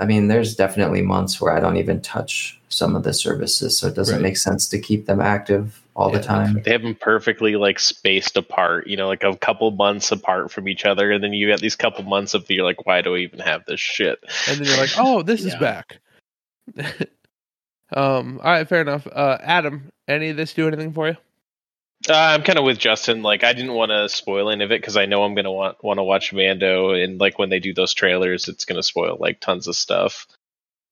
i mean there's definitely months where i don't even touch some of the services so it doesn't Right. make sense to keep them active all Yeah, the time They have them perfectly like spaced apart. You know, like a couple months apart from each other, and then you got these couple months of you're like, why do I even have this shit? and then you're like, oh, this is [LAUGHS] back. [LAUGHS] um. All right, fair enough. Uh, Adam, any of this do anything for you? Uh, I'm kind of with Justin. Like, I didn't want to spoil any of it because I know I'm gonna want want to watch Mando, and like when they do those trailers, it's gonna spoil like tons of stuff.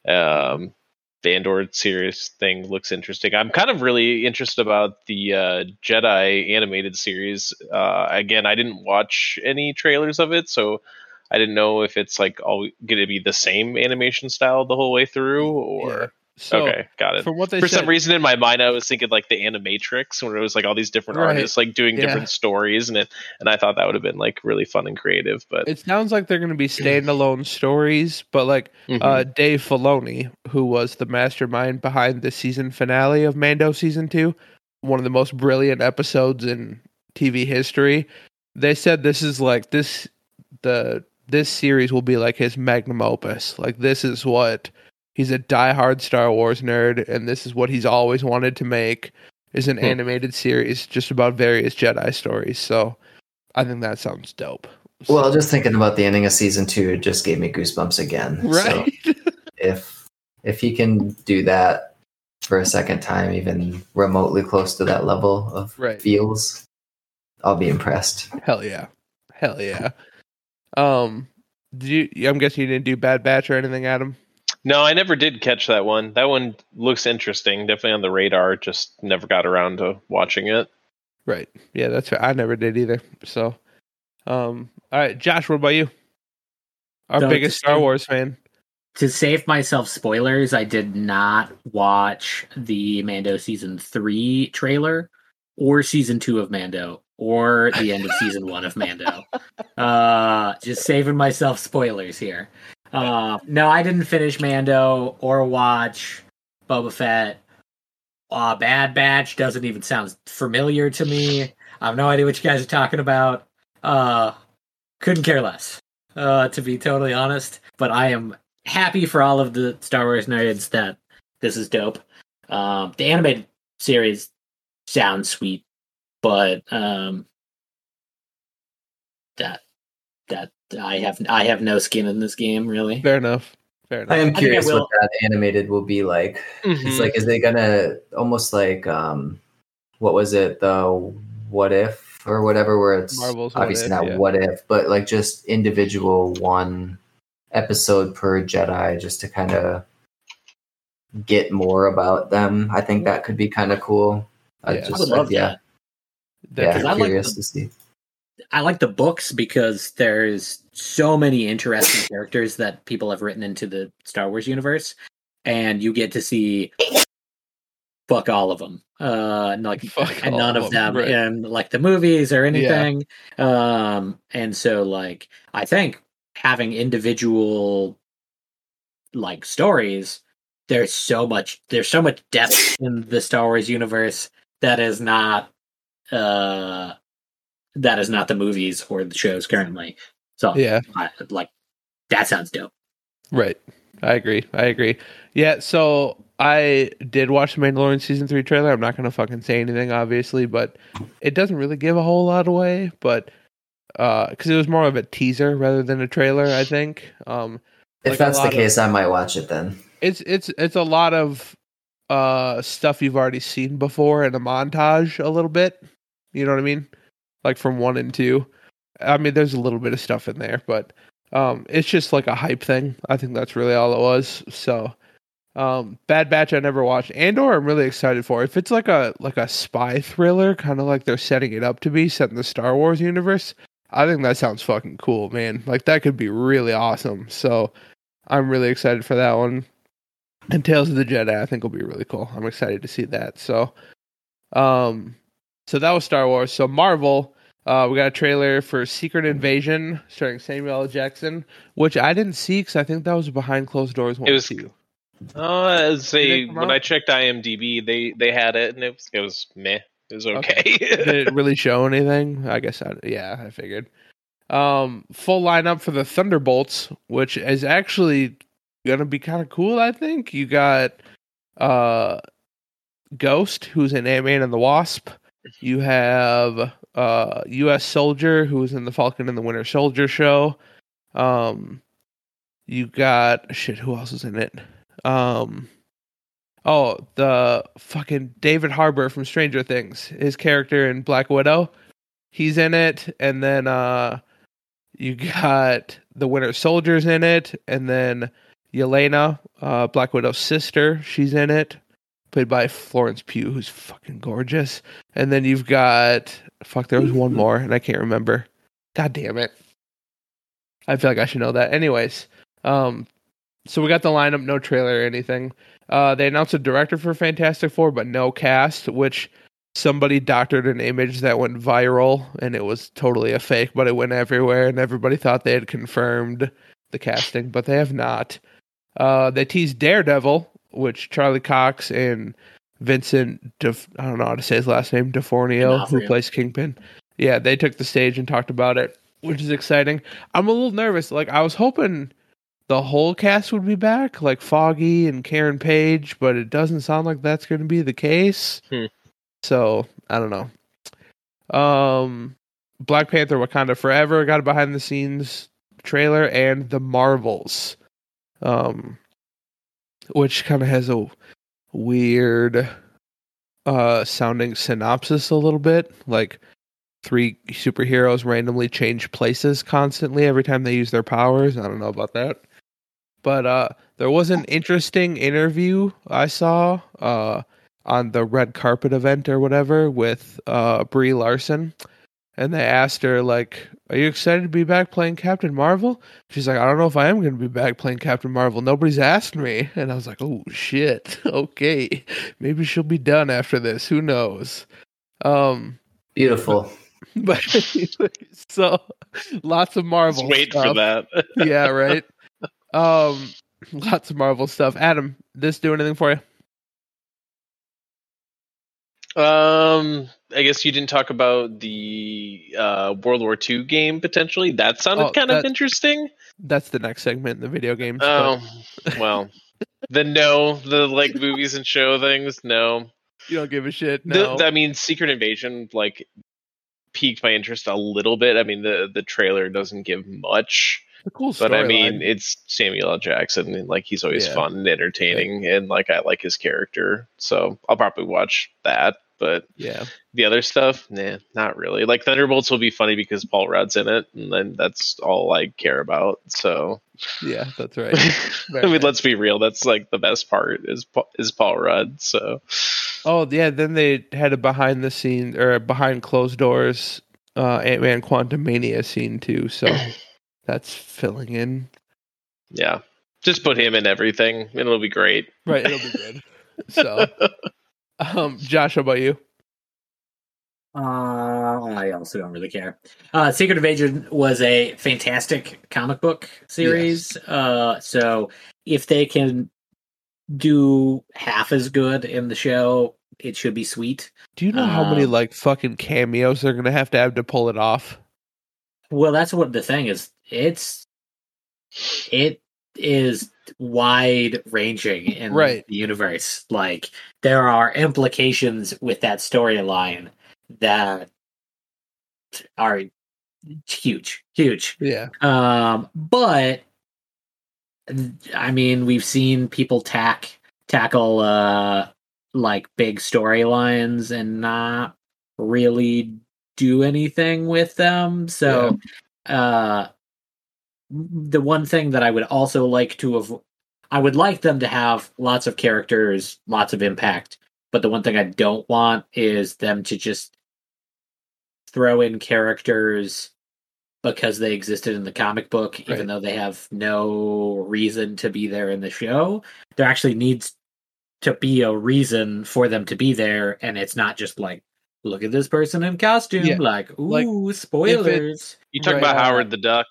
Um, the Andor series thing looks interesting. I'm kind of really interested about the uh, Jedi animated series. Uh, again, I didn't watch any trailers of it, so I didn't know if it's like all going to be the same animation style the whole way through, or So, okay, got it from what they for said, some reason in my mind I was thinking like the Animatrix where it was like all these different Right. artists like doing Yeah. different stories and it and I thought that would have been like really fun and creative but it sounds like they're going to be standalone stories, but like Mhm. uh, Dave Filoni, who was the mastermind behind the season finale of Mando season two, one of the most brilliant episodes in TV history. They said this is like this the this series will be like his magnum opus. Like this is what he's a diehard Star Wars nerd, and this is what he's always wanted to make is an Hmm. animated series just about various Jedi stories. So I think that sounds dope. well just thinking about the ending of season two it just gave me goosebumps again So right. [LAUGHS] if if he can do that for a second time even remotely close to that level of Right. feels i'll be impressed Hell yeah. Hell yeah. Um did you I'm guessing you didn't do Bad Batch or anything, Adam? No I never did catch that one that one looks interesting definitely on the radar just never got around to watching it Right. Yeah, that's fair. I never did either. So um all right, Josh, what about you? Our So biggest Star say- Wars fan. to save myself spoilers, I did not watch the Mando season three trailer or season two of Mando or the end of season one of Mando. [LAUGHS] Uh, just saving myself spoilers here. Uh, no, I didn't finish Mando or watch Boba Fett. Uh, Bad Batch doesn't even sound familiar to me. I have no idea what you guys are talking about. Uh, couldn't care less, uh, to be totally honest. But I am happy for all of the Star Wars nerds that this is dope. Um, the animated series sounds sweet, but um, that that I have I have no skin in this game really. Fair enough. Fair enough. i am think I curious what that animated will be like Mm-hmm. It's like, is they gonna almost like um what was it the what if or whatever where it's Marvel's What obviously If, not yeah. what if but like just individual one episode per jedi just to kind of get more about them i think that could be kind of cool i Yeah. I just would love yeah that. That yeah I like curious the- to see I like the books because there's so many interesting [LAUGHS] characters that people have written into the Star Wars universe, and you get to see fuck all of them, uh, and like [LAUGHS] Fuck and none of them, them right. in like the movies or anything. Um, and so like I think having individual like stories, there's so much there's so much depth in the Star Wars universe that is not uh that is not the movies or the shows currently. So yeah, I, like that sounds dope. right. I agree. I agree. Yeah, so I did watch the Mandalorian season three trailer. I'm not gonna fucking say anything, obviously, but it doesn't really give a whole lot away. But because it was more of a teaser rather than a trailer, I think. Um, if Like that's the lot of- case i might watch it then it's it's it's a lot of uh stuff you've already seen before in a montage a little bit you know what i mean like from one and two. I mean there's a little bit of stuff in there but um it's just like a hype thing. I think that's really all it was. So um bad batch i never watched. Andor i'm really excited for. If it's like a like a spy thriller kind of like they're setting it up to be set in the star wars universe i think that sounds fucking cool man. Like that could be really awesome. So i'm really excited for that one. And Tales of the Jedi, I think will be really cool. I'm excited to see that. So, um, so that was Star Wars. So Marvel, uh, we got a trailer for Secret Invasion starring Samuel L. Jackson, which I didn't see because I think that was behind closed doors. One It was- too. Uh, as Did they it come when out? I checked IMDb, they they had it and it was it was meh. It was okay. [LAUGHS] Did it really show anything? I guess I yeah, I figured. Um, full lineup for the Thunderbolts, which is actually gonna be kind of cool. I think you got uh Ghost, who's in Ant Man and the Wasp. You have uh U.S. Soldier, who was in the Falcon and the Winter Soldier show. Um, you got shit. Who else is in it? Um, oh, the fucking David Harbour from Stranger Things. His character in Black Widow, he's in it, and then uh, you got the Winter Soldier's in it, and then Yelena, uh, Black Widow's sister, she's in it, played by Florence Pugh, who's fucking gorgeous. And then you've got fuck, there was one [LAUGHS] more, and I can't remember. God damn it. I feel like I should know that. Anyways, um, so we got the lineup, no trailer or anything. Uh, they announced a director for Fantastic Four, but no cast, which somebody doctored an image that went viral, and it was totally a fake, but it went everywhere, and everybody thought they had confirmed the casting, but they have not. Uh, they teased Daredevil, which Charlie Cox and Vincent, Def- I don't know how to say his last name, DeFornio, who plays Kingpin. Yeah, they took the stage and talked about it, which is exciting. I'm a little nervous. Like, I was hoping the whole cast would be back, like Foggy and Karen Page, but it doesn't sound like that's going to be the case. Hmm. So I don't know. Um, Black Panther: Wakanda Forever got a behind the scenes trailer, and the Marvels, um, which kind of has a weird uh sounding synopsis a little bit like three superheroes randomly change places constantly every time they use their powers i don't know about that. But uh there was an interesting interview i saw uh on the red carpet event or whatever with uh brie larson and they asked her like are you excited to be back playing captain marvel she's like i don't know if i am going to be back playing captain marvel nobody's asked me [LAUGHS] and i was like oh shit [LAUGHS] okay maybe she'll be done after this who knows um Beautiful. [LAUGHS] but so lots of marvel Just wait stuff for that. yeah, right. Um, lots of Marvel stuff. Adam, this do anything for you? Um, I guess you didn't talk about the uh, World War II game potentially. That sounded Oh, kind of interesting. That's the next segment in the video games. but- Oh, well, the no, the like movies and show things. No, you don't give a shit. The- No. I mean, Secret Invasion like piqued my interest a little bit. I mean, the the trailer doesn't give much, a cool but I mean, storyline. it's Samuel L. Jackson, and like he's always Yeah. fun and entertaining, and like I like his character, so I'll probably watch that. But Yeah. the other stuff, nah, not really. Like Thunderbolts will be funny because Paul Rudd's in it, and then that's all I care about. So, Yeah, that's right. [LAUGHS] I mean, let's be real. That's like the best part is is Paul Rudd. So, Oh yeah, then they had a behind the scenes or behind closed doors uh Ant Man Quantumania scene too, so [CLEARS THROAT] that's filling in. yeah, just put him in everything. And it'll be great. Right, it'll be good. [LAUGHS] So um Josh, how about you? Uh, I also don't really care. Uh, Secret Invasion was a fantastic comic book series. Uh, so if they can do half as good in the show, it should be sweet. Do you know how many Um, like fucking cameos they're gonna have to have to pull it off? Well, that's what the thing is. It's it is wide ranging in Right. the universe. Like there are implications with that storyline that are huge, huge. Yeah. Um, but I mean, we've seen people tack tackle uh like big storylines and not really do anything with them. So, uh, the one thing that I would also like to have, I would like them to have lots of characters, lots of impact. But the one thing I don't want is them to just throw in characters because they existed in the comic book, even though they have no reason to be there in the show. There actually needs to be a reason for them to be there, and it's not just like, look at this person in costume, Yeah. like, ooh, Like, spoilers. You talk Right. about Howard the Duck.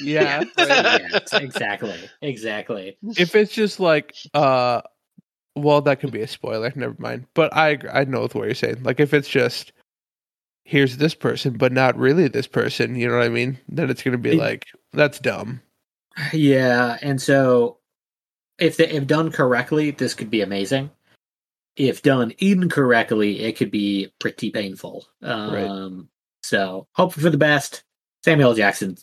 Yeah. [LAUGHS] yes, exactly, exactly. [LAUGHS] if it's just like uh well that could be a spoiler never mind but i i know what you're saying like if it's just here's this person but not really this person you know what i mean then it's gonna be It- like that's dumb Yeah, and so if they, if done correctly, this could be amazing. If done incorrectly, it could be pretty painful. Um, So hope for the best. Samuel Jackson,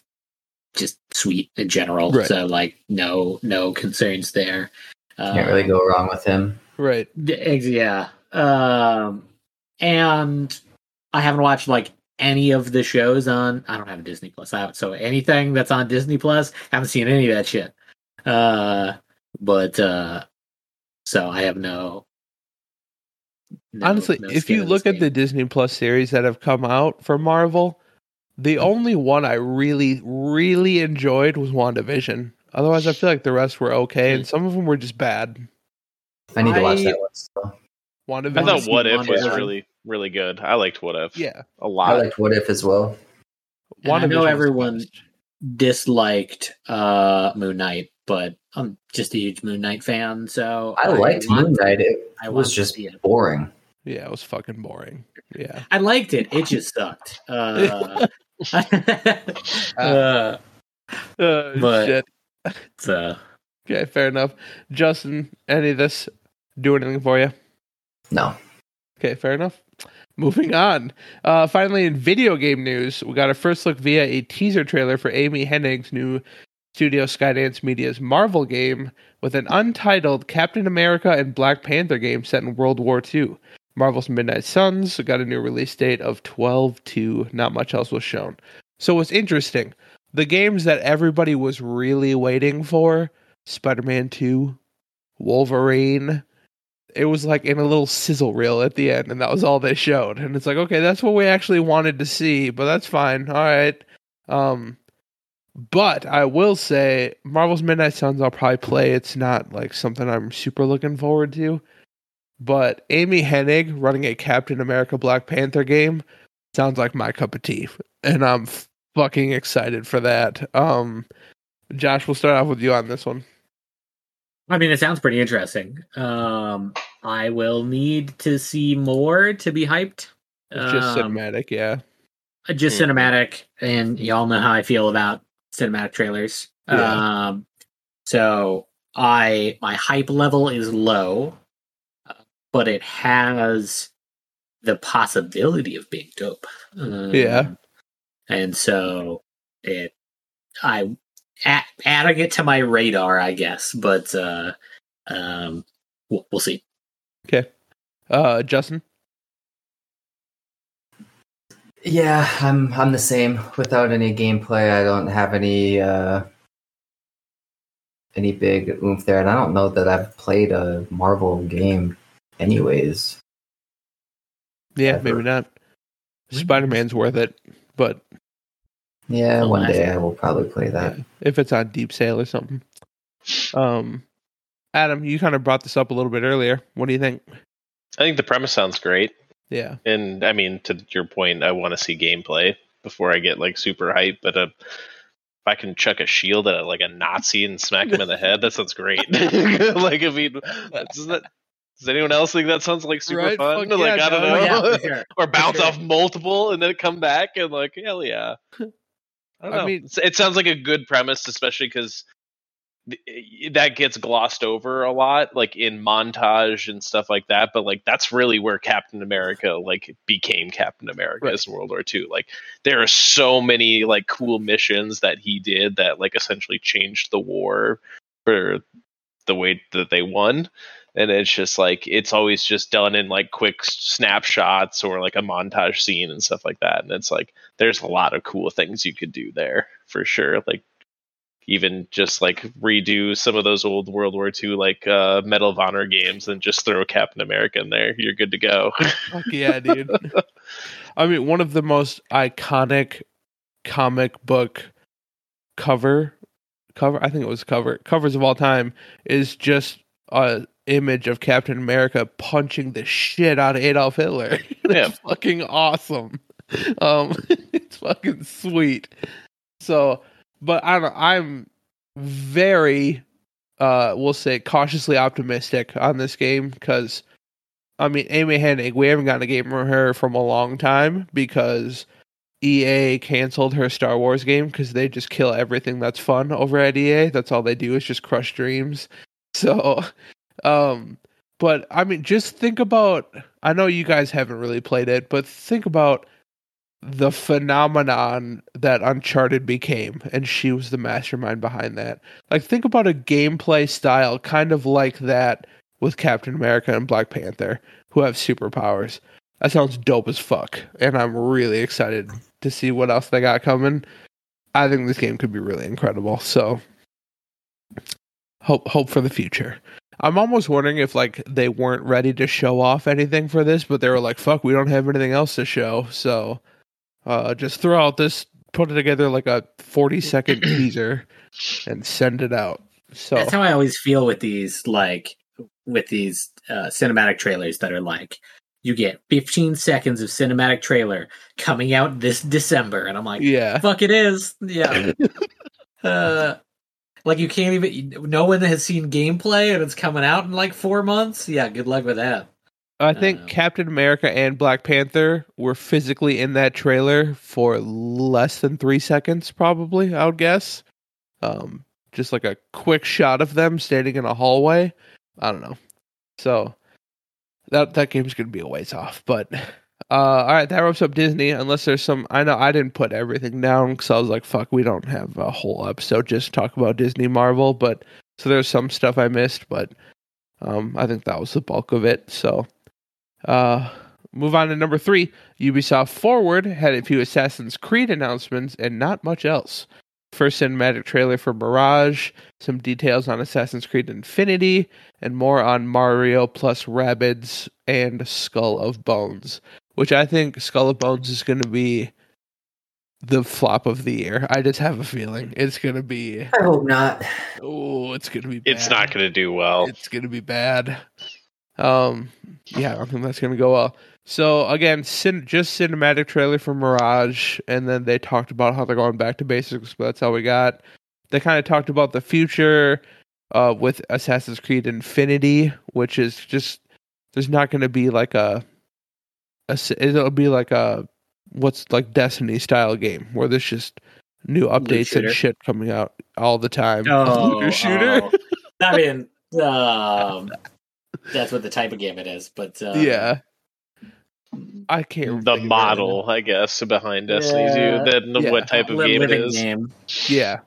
just sweet in general. Right. So like no no concerns there. Can't really Um, go wrong with him. right Yeah. Um and I haven't watched like any of the shows on I don't have a Disney Plus out, so anything that's on Disney Plus, I haven't seen any of that shit. Uh but uh so I have no, no- honestly no if you look this at the disney plus series that have come out for marvel the only one i really really enjoyed was wandavision otherwise i feel like the rest were okay and some of them were just bad I need to watch I- that one still. I thought What If was Wonder. really really good. I liked What If. yeah a I lot. I liked What If as well. And I know was the everyone best. disliked uh Moon Knight, but I'm just a huge Moon Knight fan, so I liked want- Moon Knight. It I was to just see it. boring. yeah it was fucking boring yeah I liked it. It just sucked. [LAUGHS] Uh, uh, [LAUGHS] Uh, But- shit. so Okay, fair enough. Justin, any of this do anything for you? No. Okay, fair enough. Moving on. Uh, finally, in video game news, we got our first look via a teaser trailer for Amy Hennig's new studio Skydance Media's Marvel game with an untitled Captain America and Black Panther game set in World War II. Marvel's Midnight Suns got a new release date of 12 2. Not much else was shown. So, what's interesting, the games that everybody was really waiting for Spider Man 2, Wolverine, it was like in a little sizzle reel at the end, and that was all they showed. And it's like, okay, that's what we actually wanted to see, but that's fine. All right. Um, but I will say, Marvel's Midnight Suns, I'll probably play. It's not like something I'm super looking forward to. But Amy Hennig running a Captain America Black Panther game sounds like my cup of tea, and I'm fucking excited for that. Um, Josh, we'll start off with you on this one. I mean, it sounds pretty interesting. Um, I will need to see more to be hyped. It's just Um, cinematic, yeah. just Mhm. cinematic, and y'all know how I feel about cinematic trailers. Yeah. Um, so I my hype level is low, uh, but it has the possibility of being dope. Um, Yeah. and so it, I a- adding it to my radar, I guess, but uh, um, we'll, we'll see. Okay. Uh, Justin. Yeah, I'm I'm the same. Without any gameplay, I don't have any uh any big oomph there, and I don't know that I've played a Marvel game anyways. Yeah, Ever. maybe not. Spider Man's worth it, but Yeah, one day. I will probably play that. yeah, if it's on deep sale or something. Um, Adam, you kind of brought this up a little bit earlier. What do you think? I think the premise sounds great. Yeah, And I mean, to your point, I want to see gameplay before I get like super hype. But uh, if I can chuck a shield at like a Nazi and smack him in the head, that sounds great. [LAUGHS] like, I mean, does that, does anyone else think that sounds like super Right? fun? Fuck like, yeah, I don't no. know. Yeah, [LAUGHS] sure. or bounce sure. off multiple and then come back and like, hell yeah. I don't I mean- it sounds like a good premise, especially because eh, that gets glossed over a lot, like in montage and stuff like that. But like that's really where Captain America like became Captain America Right. World War II. Like there are so many like cool missions that he did that like essentially changed the war for the way that they won. And it's just like it's always just done in like quick snapshots or like a montage scene and stuff like that. And it's like there's a lot of cool things you could do there for sure. Like even just like redo some of those old World War II like uh, Medal of Honor games and just throw Captain America in there. You're good to go. fuck yeah, dude. I mean, one of the most iconic comic book cover cover I think it was cover covers of all time is just a image of Captain America punching the shit out of Adolf Hitler. [LAUGHS] it's Yeah. fucking awesome. Um [LAUGHS] it's fucking sweet. So, but I don't I'm very uh we'll say cautiously optimistic on this game cuz I mean, Amy Hennig, we haven't gotten a game from her from a long time because EA canceled her Star Wars game because they just kill everything that's fun over at EA. That's all they do is just crush dreams. So, um, but I mean, just think about. I know you guys haven't really played it, but think about the phenomenon that Uncharted became, and she was the mastermind behind that. Like, think about a gameplay style kind of like that with Captain America and Black Panther, who have superpowers. That sounds dope as fuck, and I'm really excited to see what else they got coming. I think this game could be really incredible. So, hope hope for the future. I'm almost wondering if like they weren't ready to show off anything for this, but they were like, "Fuck, we don't have anything else to show." So, uh, just throw out this, put it together like a 40 second [CLEARS THROAT] teaser, and send it out. So That's how I always feel with these like with these uh, cinematic trailers that are like you get 15 seconds of cinematic trailer coming out this December, and I'm like, yeah, fuck, it is, yeah. [LAUGHS] uh, like you can't even no one has seen gameplay and it's coming out in like four months. Yeah, good luck with that. I think Um, Captain America and Black Panther were physically in that trailer for less than three seconds, probably. I would guess. Um, just like a quick shot of them standing in a hallway. I don't know. So that that game's gonna be a ways off. But uh, all right, that wraps up Disney. Unless there's some, I know I didn't put everything down because I was like, fuck, we don't have a whole episode just talk about Disney Marvel. But so there's some stuff I missed, but um, I think that was the bulk of it. So. Uh, move on to number three. Ubisoft Forward had a few Assassin's Creed announcements and not much else. First cinematic trailer for Mirage, some details on Assassin's Creed Infinity, and more on Mario plus Rabbids and Skull of Bones, which I think Skull of Bones is going to be the flop of the year. I just have a feeling it's going to be. I hope not. Oh, it's going to be. Bad. It's not going to do well. It's gonna be bad. Um, yeah, I don't think that's gonna go well. So again, cin- just cinematic trailer for Mirage, and then they talked about how they're going back to basics. But that's all we got. They kind of talked about the future uh, with Assassin's Creed Infinity, which is just there's not going to be like a, a s- it'll be like a what's like Destiny style game where there's just new updates and shit coming out all the time. Oh, Looter shooter. oh. [LAUGHS] I mean, um, that's what the type of game it is. But uh, yeah. I can't. the think of model, I guess, behind Destiny Yeah. 2, then Yeah. what type of li- game it is. game. Yeah.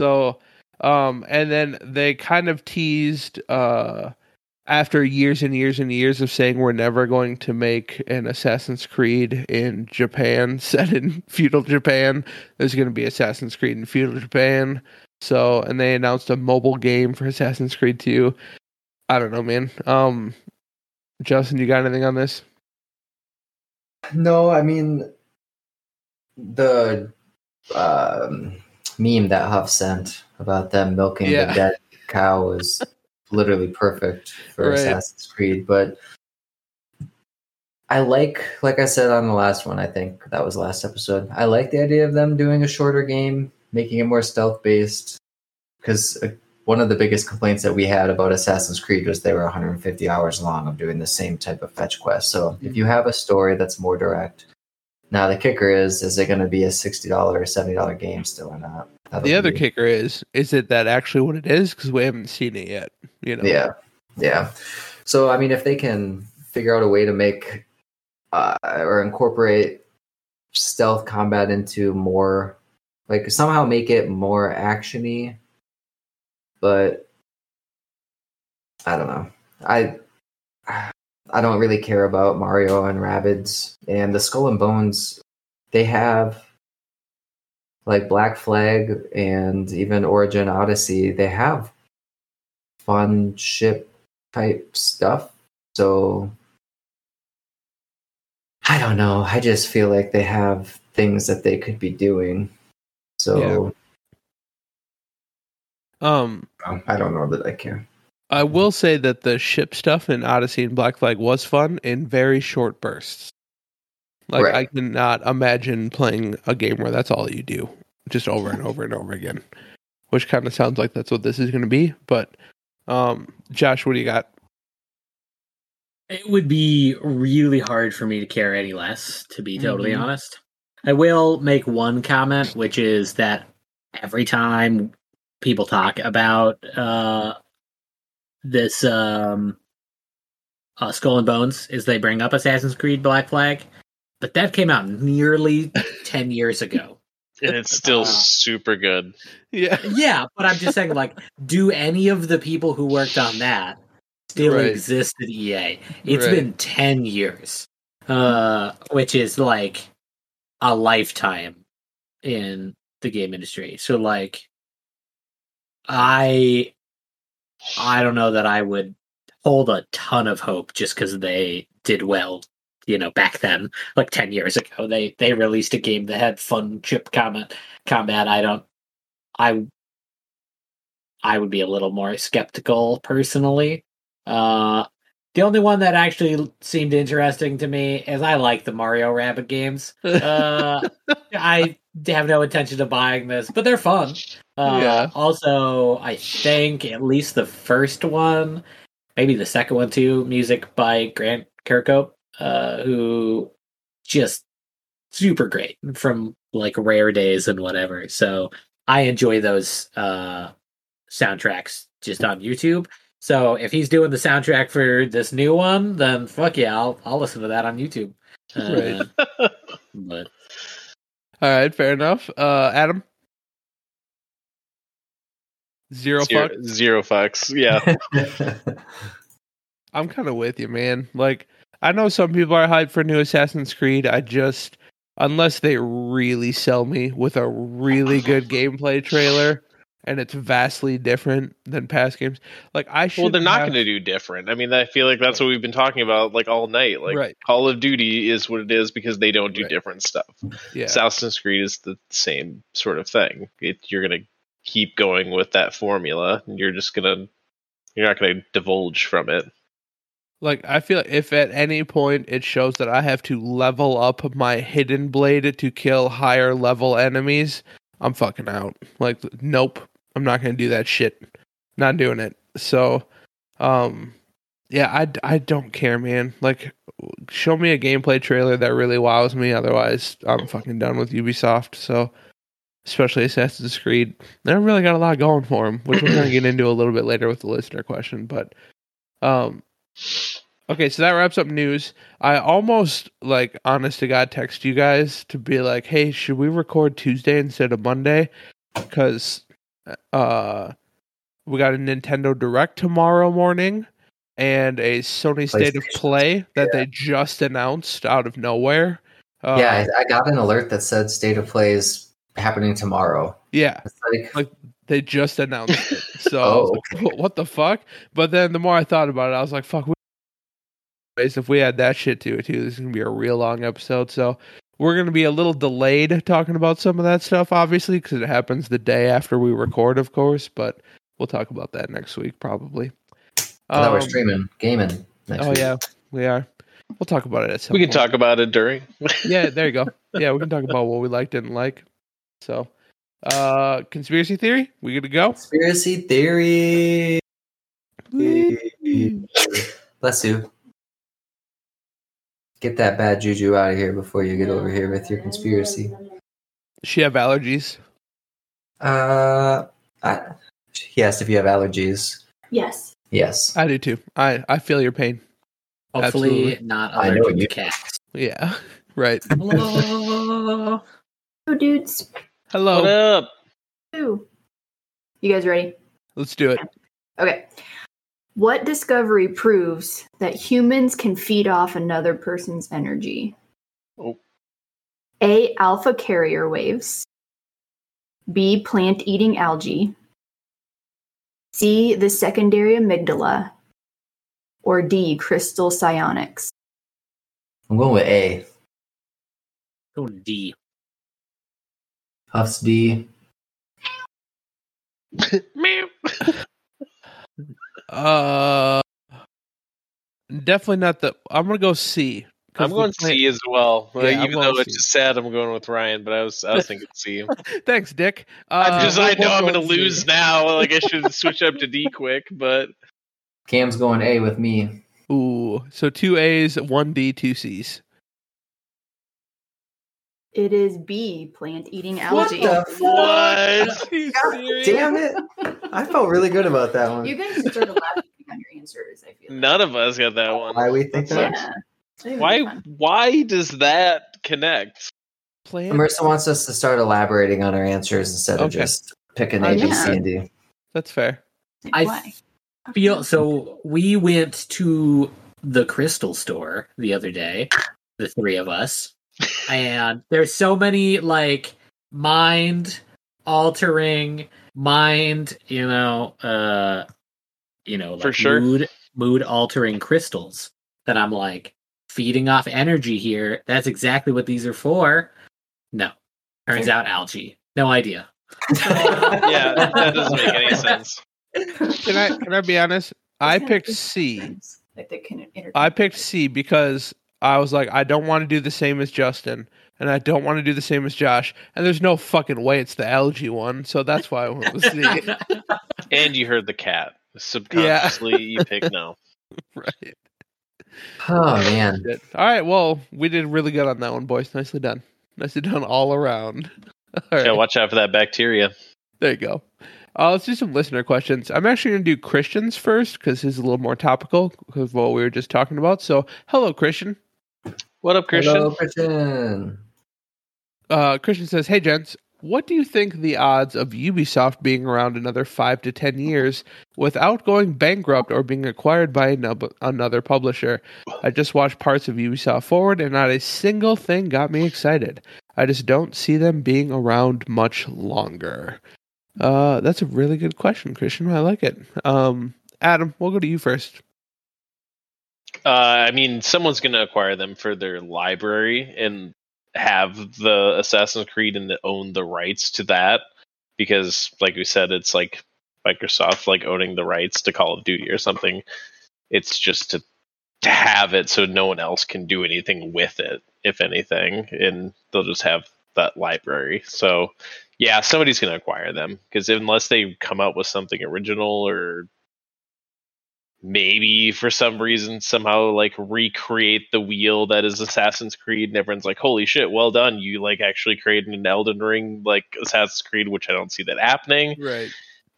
So, um, and then they kind of teased uh after years and years and years of saying we're never going to make an Assassin's Creed in Japan [LAUGHS] set in feudal Japan, there's going to be Assassin's Creed in feudal Japan. So, and they announced a mobile game for Assassin's Creed 2. I don't know, man. Um, Justin, you got anything on this? No, I mean the um, meme that Huff sent about them milking Yeah. the dead cow was literally perfect for Right. Assassin's Creed. But I like, like I said on the last one, I think that was last episode. I like the idea of them doing a shorter game, making it more stealth based. Because uh, one of the biggest complaints that we had about Assassin's Creed was they were 150 hours long of doing the same type of fetch quest. So if you have a story that's more direct, now the kicker is: is it going to be a sixty dollar or seventy dollar game still or not? The other be- kicker is, is it that actually what it is? Because we haven't seen it yet. You know. Yeah, yeah. So I mean, if they can figure out a way to make uh, or incorporate stealth combat into more, like somehow make it more actiony, but I don't know. I I don't really care about Mario and Rabbids and the Skull and Bones. They have like Black Flag and even Origin Odyssey. They have fun ship type stuff. So I don't know. I just feel like they have things that they could be doing. So Um, um, I don't know that I can. I will say that the ship stuff in Odyssey and Black Flag was fun in very short bursts. Like Right. I cannot imagine playing a game where that's all you do, just over and over and over again. Which kind of sounds like that's what this is going to be. But, um, Josh, what do you got? It would be really hard for me to care any less, to be totally Mhm. honest. I will make one comment, which is that every time people talk about uh, this um, uh, Skull and Bones, is they bring up Assassin's Creed Black Flag, but that came out nearly ten years ago. [LAUGHS] and it's still Uh, super good. Yeah, Yeah, but I'm just saying, like, do any of the people who worked on that still Right. exist at EA? It's Right. been ten years, uh, which is like a lifetime in the game industry. So, like, I, I don't know that I would hold a ton of hope just because they did well. You know, back then, like ten years ago, they they released a game that had fun chip combat. Combat. I don't. I I would be a little more skeptical personally. Uh, the only one that actually seemed interesting to me is I like the Mario Rabbit games. [LAUGHS] Uh, I have no intention of buying this, but they're fun. Uh, Yeah. Also, I think at least the first one, maybe the second one too, music by Grant Kirkhope, uh, who just super great from like rare days and whatever. So I enjoy those uh soundtracks just on YouTube. So if he's doing the soundtrack for this new one, then fuck yeah, I'll I'll listen to that on YouTube. Uh, [LAUGHS] But All right, fair enough. Uh, Adam, zero, Zero, fuck. zero fucks. Yeah. [LAUGHS] I'm kind of with you, man. Like, I know some people are hyped for new Assassin's Creed. I just, unless they really sell me with a really good gameplay trailer and it's vastly different than past games, like I should. well, they're not have- going to do different. I mean, I feel like that's what we've been talking about like all night. Like Right. Call of Duty is what it is because they don't do Right. different stuff. Yeah, Assassin's Creed is the same sort of thing. It, you're going to keep going with that formula. and You're just going to you're not going to divulge from it. Like I feel if at any point it shows that I have to level up my hidden blade to kill higher level enemies, I'm fucking out. Like, nope, I'm not gonna do that shit. Not doing it. So, um, yeah, I, I don't care, man. Like, show me a gameplay trailer that really wows me. Otherwise, I'm fucking done with Ubisoft. So, especially Assassin's Creed, they really got a lot going for them, which we're gonna get into a little bit later with the listener question. But, um, okay, so that wraps up news. I almost like, honest to God, text you guys to be like, hey, should we record Tuesday instead of Monday? Because, uh, we got a Nintendo Direct tomorrow morning, and a Sony State of Play that Yeah. they just announced out of nowhere. Uh, yeah, I, I got an alert that said state of play is happening tomorrow. yeah, like, Like, they just announced it. [LAUGHS] So Oh, [LAUGHS] was like, what the fuck? But then the more I thought about it, I was like, fuck. We- [LAUGHS] if we add that shit to it too, this is gonna be a real long episode. So we're gonna be a little delayed talking about some of that stuff, obviously, because it happens the day after we record, of course. But we'll talk about that next week, probably. I thought we're Um, streaming gaming. Next Oh week. yeah, we are. We'll talk about it at some. We can point. talk about it during. Yeah, there you go. Yeah, we can talk about what we like, didn't like. So, uh, conspiracy theory. We good to go? Conspiracy theory. Bless you. Get that bad juju out of here before you get over here with your conspiracy. She have allergies. Uh, I, he asked if you have allergies. Yes. Yes. I do too. I I feel your pain. Hopefully Absolutely. not I know allergic to you- cats. Yeah. [LAUGHS] Right. Hello. [LAUGHS] Oh, dudes. Hello. What up? Ooh. You guys ready? Let's do it. Okay. What discovery proves that humans can feed off another person's energy? Oh. A. Alpha carrier waves. B. Plant eating algae. C. The secondary amygdala. Or D. Crystal psionics. I'm going with A. Go D. Huffs D. Meow. [LAUGHS] Uh, definitely not the. I'm gonna go C. 'cause I'm going plant- C as well. Yeah, I'm even going though it's C. just sad, I'm going with Ryan, but I was I was thinking C. [LAUGHS] Thanks, Dick. Uh, I'm just I know I'm gonna going C. lose now. Like I should switch up to D [LAUGHS] quick, but Cam's going A with me. Ooh, so two A's, one D, two C's. It is B. Plant eating algae. the what? Are you God damn it! I felt really good about that one. You guys started laughing on your answers, I feel. None of us got that one. Why we think that? Yeah. Why why does that connect? Plant. Marissa wants us to start elaborating on our answers instead of just picking Oh, A, B, yeah. C, and D. That's fair. I Why? Feel so. We went to the crystal store the other day, the three of us, and there's so many like mind altering, mind, you know, uh, you know, like For sure. mood mood altering crystals that I'm like feeding off energy here. That's exactly what these are for. No, turns out algae. No idea. [LAUGHS] Yeah, that, that [LAUGHS] doesn't make any sense. Can I can I be honest? I picked C. Like they can I picked C because I was like, I don't want to do the same as Justin, and I don't want to do the same as Josh, and there's no fucking way it's the algae one, so that's why I went with C. [LAUGHS] And you heard the cat. Subconsciously you pick no. [LAUGHS] right. Oh man. All right. Well, we did really good on that one, boys. Nicely done. Nicely done all around. [LAUGHS] All right. Yeah, watch out for that bacteria. There you go. Uh, let's do some listener questions. I'm actually going to do Christian's first because he's a little more topical because what we were just talking about. So, hello, Christian. What up, Christian? Hello, Christian. Uh, Christian says, "Hey, gents, what do you think the odds of Ubisoft being around another five to ten years without going bankrupt or being acquired by ano- another publisher? I just watched parts of Ubisoft Forward, and not a single thing got me excited. I just don't see them being around much longer." Uh, that's a really good question, Christian. I like it. Um, Adam, we'll go to you first. Uh, I mean, someone's going to acquire them for their library and have the Assassin's Creed and own the rights to that because, like we said, it's like Microsoft like owning the rights to Call of Duty or something. It's just to to have it so no one else can do anything with it, if anything, and they'll just have that library. So, yeah, somebody's going to acquire them because unless they come out with something original or maybe for some reason somehow like recreate the wheel that is Assassin's Creed and everyone's like, holy shit, well done. You like actually created an Elden Ring like Assassin's Creed, which I don't see that happening. Right.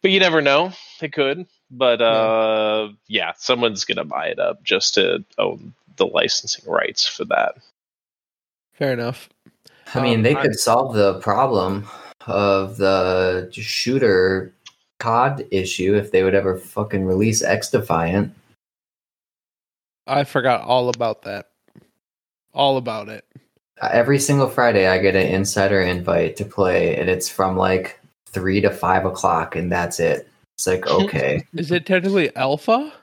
But you never know. It could. But uh yeah, someone's gonna buy it up just to own the licensing rights for that. Fair enough. I mean, Um, they I- could solve the problem of the shooter COD issue if they would ever fucking release XDefiant. I forgot all about that. All about it. Uh, Every single Friday, I get an insider invite to play, and it's from like three to five o'clock, and that's it. It's like [LAUGHS] okay, Is it technically alpha?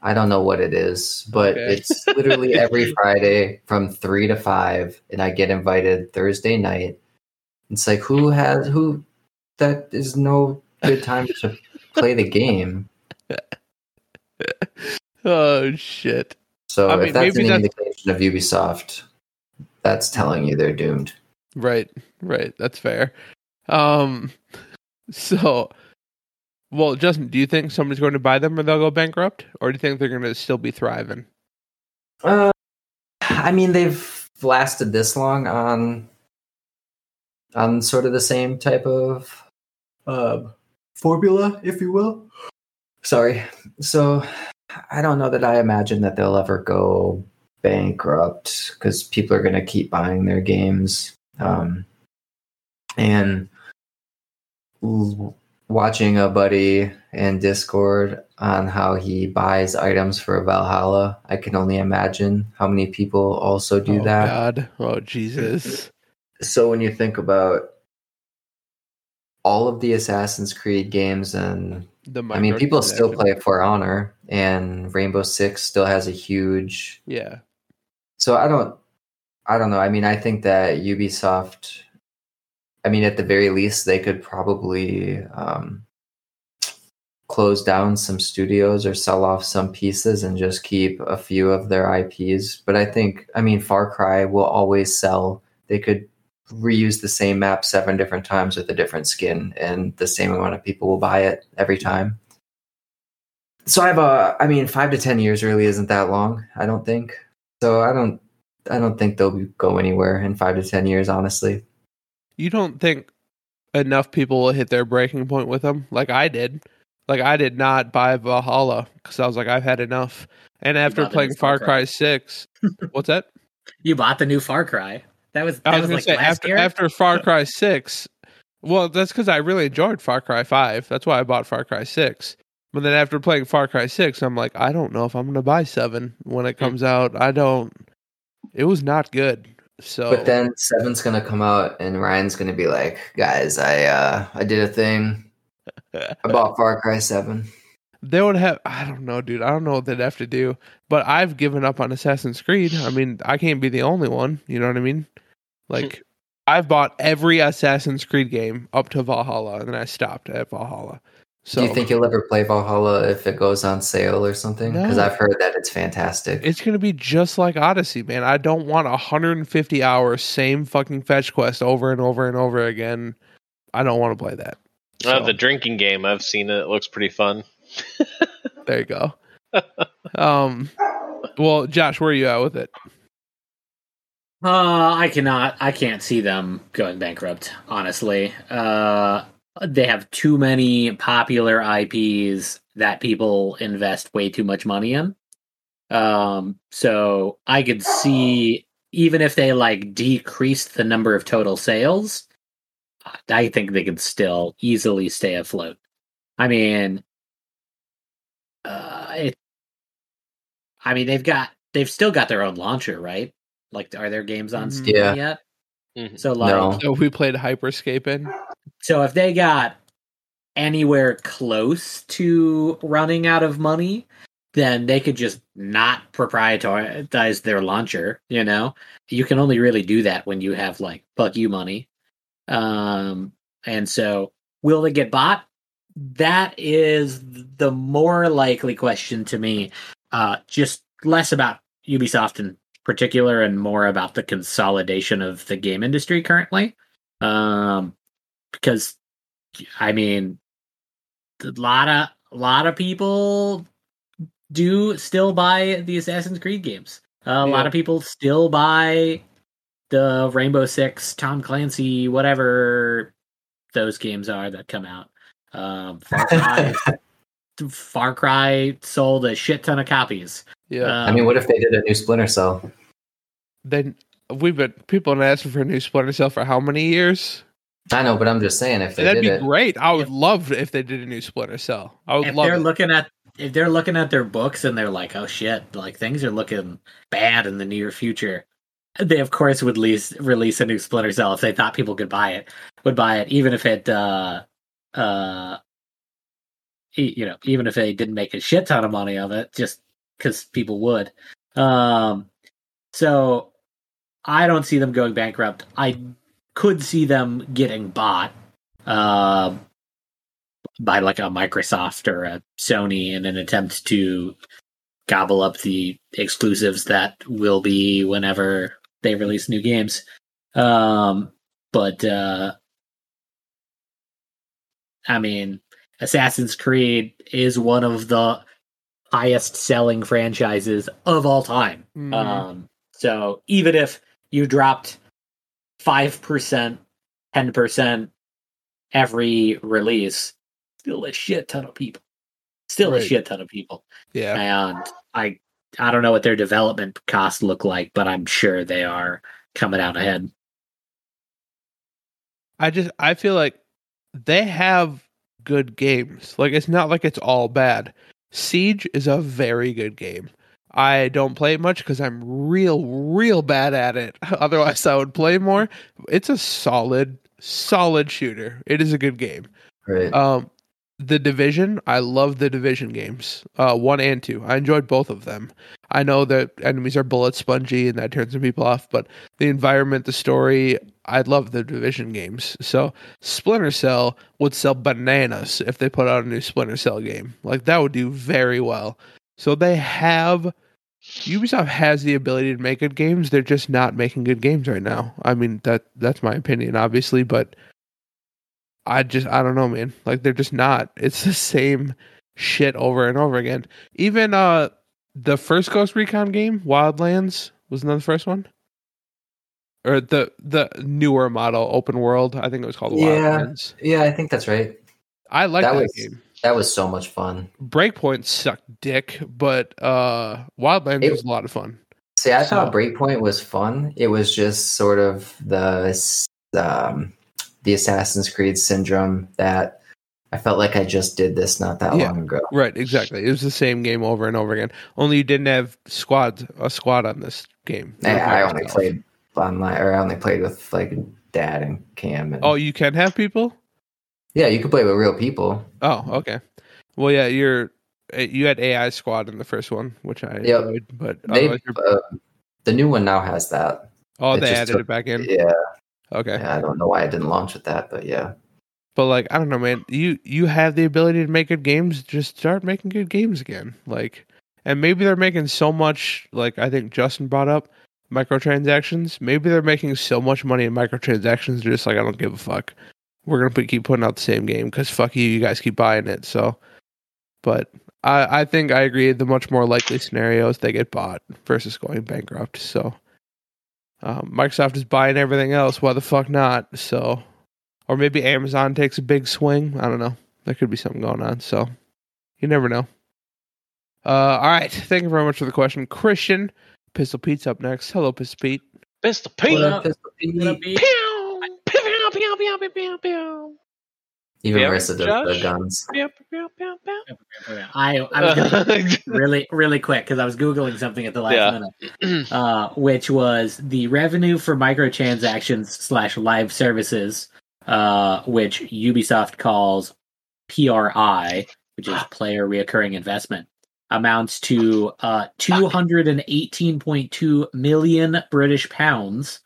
I don't know what it is, but Okay. it's literally every [LAUGHS] Friday from three to five, and I get invited Thursday night. It's like who has who? That is no good time to play the game. [LAUGHS] Oh shit. So I mean, if that's maybe any that's- indication of Ubisoft, that's telling you they're doomed. Right, right. That's fair. Um [LAUGHS] so well, Justin, do you think somebody's going to buy them or they'll go bankrupt? Or do you think they're gonna still be thriving? Uh, I mean, they've lasted this long on on sort of the same type of um, formula, if you will. Sorry. So I don't know that I imagine that they'll ever go bankrupt because people are going to keep buying their games. Um, and l- watching a buddy in Discord on how he buys items for Valhalla, I can only imagine how many people also do oh, that. God. Oh Jesus. So when you think about all of the Assassin's Creed games and The I mean people still play For Honor and Rainbow Six still has a huge Yeah. so I don't I don't know. I mean I think that Ubisoft I mean at the very least they could probably um close down some studios or sell off some pieces and just keep a few of their IPs. But I think I mean Far Cry will always sell. They could reuse the same map seven different times with a different skin and the same amount of people will buy it every time. So I have a I mean 5 to 10 years really isn't that long, I don't think. So I don't I don't think they'll be- go anywhere in 5 to 10 years honestly. You don't think enough people will hit their breaking point with them like I did? Like I did not buy Valhalla because I was like I've had enough. And after playing Far Far Cry. Cry Six, what's that? [LAUGHS] You bought the new Far Cry. That was I was, was, gonna like say last after year. after Far Cry Six. Well, that's because I really enjoyed Far Cry Five. That's why I bought Far Cry Six. But then after playing Far Cry Six, I'm like, I don't know if I'm gonna buy Seven when it comes out. I don't. It was not good. So, But then 7's going to come out and Ryan's going to be like, "Guys, I uh I did a thing. I bought [LAUGHS] Far Cry 7." they would have. I don't know, dude. I don't know what they'd have to do. But I've given up on Assassin's Creed. I mean, I can't be the only one. You know what I mean? Like, I've bought every Assassin's Creed game up to Valhalla, and then I stopped at Valhalla. So Do you think you'll ever play Valhalla if it goes on sale or something? Because No. I've heard that it's fantastic. It's gonna be just like Odyssey, man. I don't want 150 hours, same fucking fetch quest over and over and over again. I don't want to play that. Uh, the drinking game, I've seen it. It looks pretty fun. [LAUGHS] there you go. um, well, Josh, where are you at with it? Uh, I cannot. I can't see them going bankrupt. Honestly, uh, they have too many popular IPs that people invest way too much money in. Um, so I could see even if they like decreased the number of total sales, I think they could still easily stay afloat. I mean, uh, it. I mean, they've got they've still got their own launcher, right? Like, are there games on Mhm. Steam Yeah. yet? Mhm. So, like, No. So we played Hyperscape in. so if they got anywhere close to running out of money, then they could just not proprietarize their launcher. You know, you can only really do that when you have like fuck you money. Um, and so will they get bought? That is the more likely question to me. Uh, just less about Ubisoft in particular and more about the consolidation of the game industry currently. Um, because I mean, a lot of a lot of people do still buy the Assassin's Creed games. a lot of people still buy the Rainbow Six, Tom Clancy, whatever those games are that come out. Um, Far [LAUGHS] Cry, Far Cry sold a shit ton of copies. Yeah. I mean, what if they did a new Splinter Cell? then we've been people have been asking for a new Splinter Cell for how many years? I know, but I'm just saying if they That'd did be it. great. I would If- love if they did a new Splinter Cell. I would if love they're it. looking at if they're looking at their books and they're like, oh shit, like things are looking bad in the near future, they of course would release release a new Splinter Cell if they thought people could buy it, would buy it, even if it, uh, uh, you know, even if they didn't make a shit ton of money of it, just because people would. Um, so I don't see them going bankrupt. I could see them getting bought. Um by like a Microsoft or a Sony in an attempt to gobble up the exclusives that will be whenever they release new games. Um, but uh, I mean, Assassin's Creed is one of the highest selling franchises of all time. Mhm. Um, so even if you dropped five percent, ten percent every release, still a shit ton of people. Still a shit ton of people. yeah. And I I don't know what their development costs look like, but I'm sure they are coming out ahead. I just I feel like they have good games. Like it's not like it's all bad. Siege is a very good game. I don't play it much because I'm real, real bad at it. [LAUGHS] Otherwise, I would play more. It's a solid, solid shooter. It is a good game. Right. Um, the division, I love the division games. Uh, one and two, I enjoyed both of them. I know that enemies are bullet spongy and that turns some people off, but the environment, the story, I love the division games. So Splinter Cell would sell bananas if they put out a new Splinter Cell game. Like that would do very well. So they have Ubisoft has the ability to make good games. They're just not making good games right now. I mean that that's my opinion, obviously, but I just I don't know, man. Like they're just not. It's the same shit over and over again. Even uh the first Ghost Recon game, Wildlands, that the first one? Or the the newer model, open world. I think it was called Yeah. Wildlands. yeah, I think that's right. I like that, That was- game. That was so much fun. Breakpoint sucked dick, but uh Wildlands It- was a lot of fun. See, I So- thought Breakpoint was fun. It was just sort of the um, the Assassin's Creed syndrome that I felt like I just did this not that Yeah. long ago. Right, exactly. It was the same game over and over again. Only you didn't have squad a squad on this game. I, You were by I only played online, or I only played with like Dad and Cam. And, Oh, you can have people? yeah, you can play with real people. Oh, okay. Well, yeah, you're uh, you had AI squad in the first one, which I Yep. enjoyed, but They, uh, the new one now has that. oh, it they added took- it back in. Yeah, Okay, yeah, I don't know why I didn't launch with that, but yeah. but like I don't know, man. You you have the ability to make good games. Just start making good games again. Like, and maybe they're making so much. Like I think Justin brought up microtransactions. Maybe they're making so much money in microtransactions. They're just like I don't give a fuck. We're gonna put, keep putting out the same game because fuck you. You guys keep buying it. So, but I I think I agree. The much more likely scenario is they get bought versus going bankrupt. So. Um, Microsoft is buying everything else. Why the fuck not? So, or maybe Amazon takes a big swing. I don't know. There could be something going on. So, you never know. Uh, all right. Thank you very much for the question, Christian. Pistol Pete's up next. Hello, Pistol Pete. Pistol What Pete. up, Pistol What up, Pete? Pew! Pew, pew, pew, pew, pew, pew. Even Yeah, Marissa does the guns. Pew, pew, pew, pew. I I was gonna [LAUGHS] really really quick because I was googling something at the last Yeah. minute, uh, which was the revenue for microtransactions slash live services, uh, which Ubisoft calls PRI, which is [GASPS] player reoccurring investment, amounts to uh, two hundred and eighteen point two million British pounds,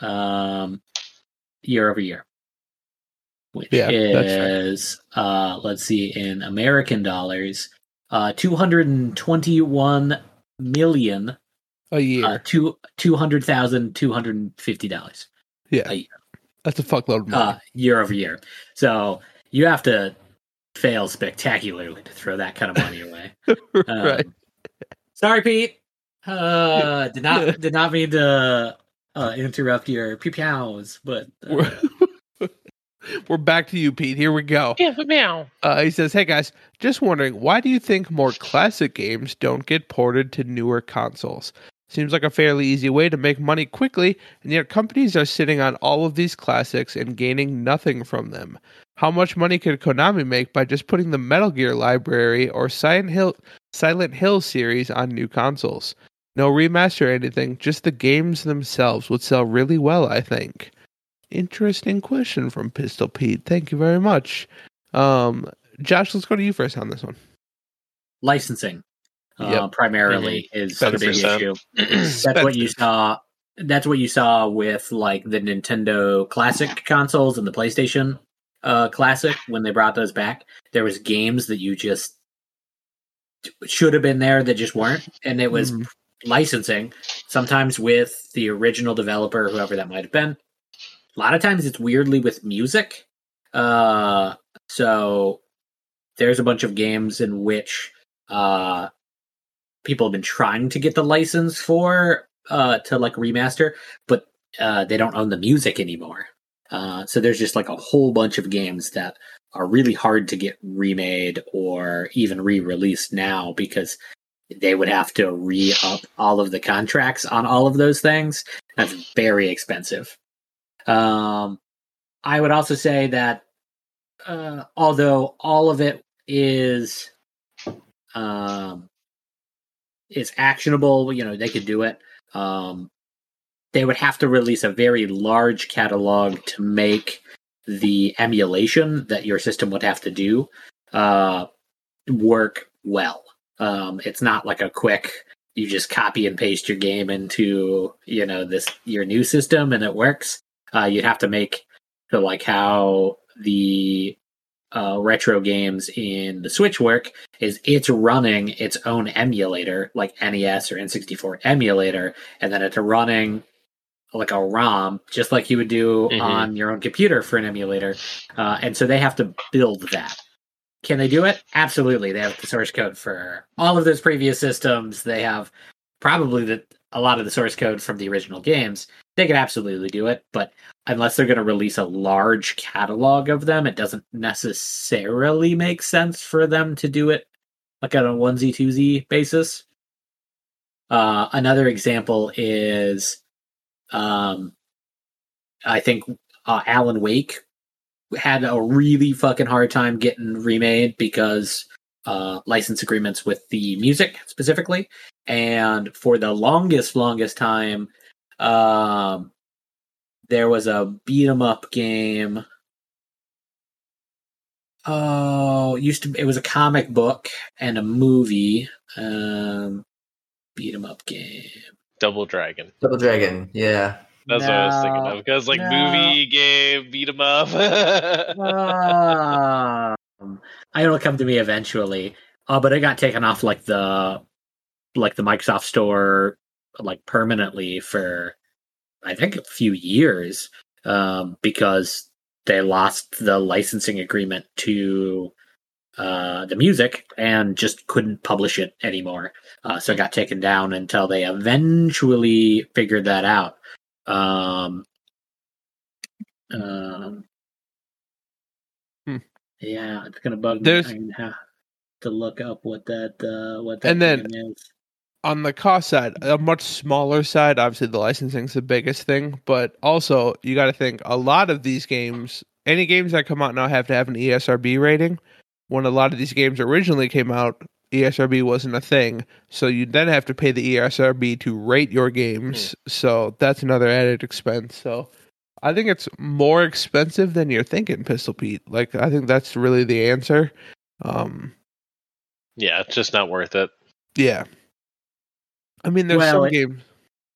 um, year over year. Which Yeah, that's is uh let's see in American dollars uh 221 million A year. uh two two hundred thousand two hundred and fifty dollars yeah. a year. That's a fuckload of uh money. year over year so you have to fail spectacularly to throw that kind of money away [LAUGHS] Um, right. sorry pete uh [LAUGHS] did not did not mean to uh interrupt your pew-pews but uh, We're, [LAUGHS] we're back to you, Pete. Here we go. Pew, pew, pew. Uh, he says, "Hey guys, just wondering why do you think more classic games don't get ported to newer consoles? Seems like a fairly easy way to make money quickly, and yet companies are sitting on all of these classics and gaining nothing from them. How much money could Konami make by just putting the Metal Gear library or Silent Hill Silent Hill series on new consoles? No remaster or anything, just the games themselves would sell really well, I think. Interesting question from Pistol Pete. Thank you very much. Um, Josh, let's go to you first on this one. licensing uh, Yep. primarily is the big 100%. issue. [CLEARS THROAT] That's what you saw. That's what you saw with like the Nintendo Classic consoles and the PlayStation uh, Classic when they brought those back. There was games that you just should have been there that just weren't, and it was Mhm. licensing. Sometimes with the original developer, whoever that might have been. A lot of times it's weirdly with music. Uh, so there's a bunch of games in which uh, people have been trying to get the license for uh, to like remaster, but uh, they don't own the music anymore. Uh, so there's just like a whole bunch of games that are really hard to get remade or even re-released now because they would have to re-up all of the contracts on all of those things. That's very expensive. Um, I would also say that uh, although all of it is um, is actionable, you know, they could do it. Um, they would have to release a very large catalog to make the emulation that your system would have to do uh, work well. Um, it's not like a quick you just copy and paste your game into you know this your new system and it works. Uh, you'd have to make so like how the uh, retro games in the Switch work is it's running its own emulator, like NES or N64 emulator, and then it's running like a ROM, just like you would do Mhm. on your own computer for an emulator. Uh, and so they have to build that. Can they do it? Absolutely. They have the source code for all of those previous systems. They have probably the, a lot of the source code from the original games. They could absolutely do it, but unless they're going to release a large catalog of them, it doesn't necessarily make sense for them to do it like on a onesie twosie basis. Uh, another example is, um, I think uh, Alan Wake had a really fucking hard time getting remade because uh, license agreements with the music specifically, and for the longest, longest time, um, there was a beat 'em up game. Oh, used to it was a comic book and a movie. Um, beat 'em up game. Double Dragon. Double Dragon, yeah. That's what I was thinking of. Because like no. movie, game, beat 'em up. [LAUGHS] um, it'll come to me eventually. Uh, but it got taken off like the like the Microsoft Store like permanently for I think a few years um, because they lost the licensing agreement to uh, the music and just couldn't publish it anymore. Uh, so it got taken down until they eventually figured that out. Um, um, Hmm. Yeah, it's gonna bug There's- me. Gonna look up what that uh, what that And then- is. on the cost side, a much smaller side, obviously the licensing's the biggest thing, but also you got to think a lot of these games, any games that come out now have to have an ESRB rating. When a lot of these games originally came out, ESRB wasn't a thing, so you then have to pay the ESRB to rate your games. So that's another added expense. So I think it's more expensive than you're thinking, Pistol Pete. Like I think that's really the answer. Um, yeah, it's just not worth it. yeah. I mean, there's Well, some it- games.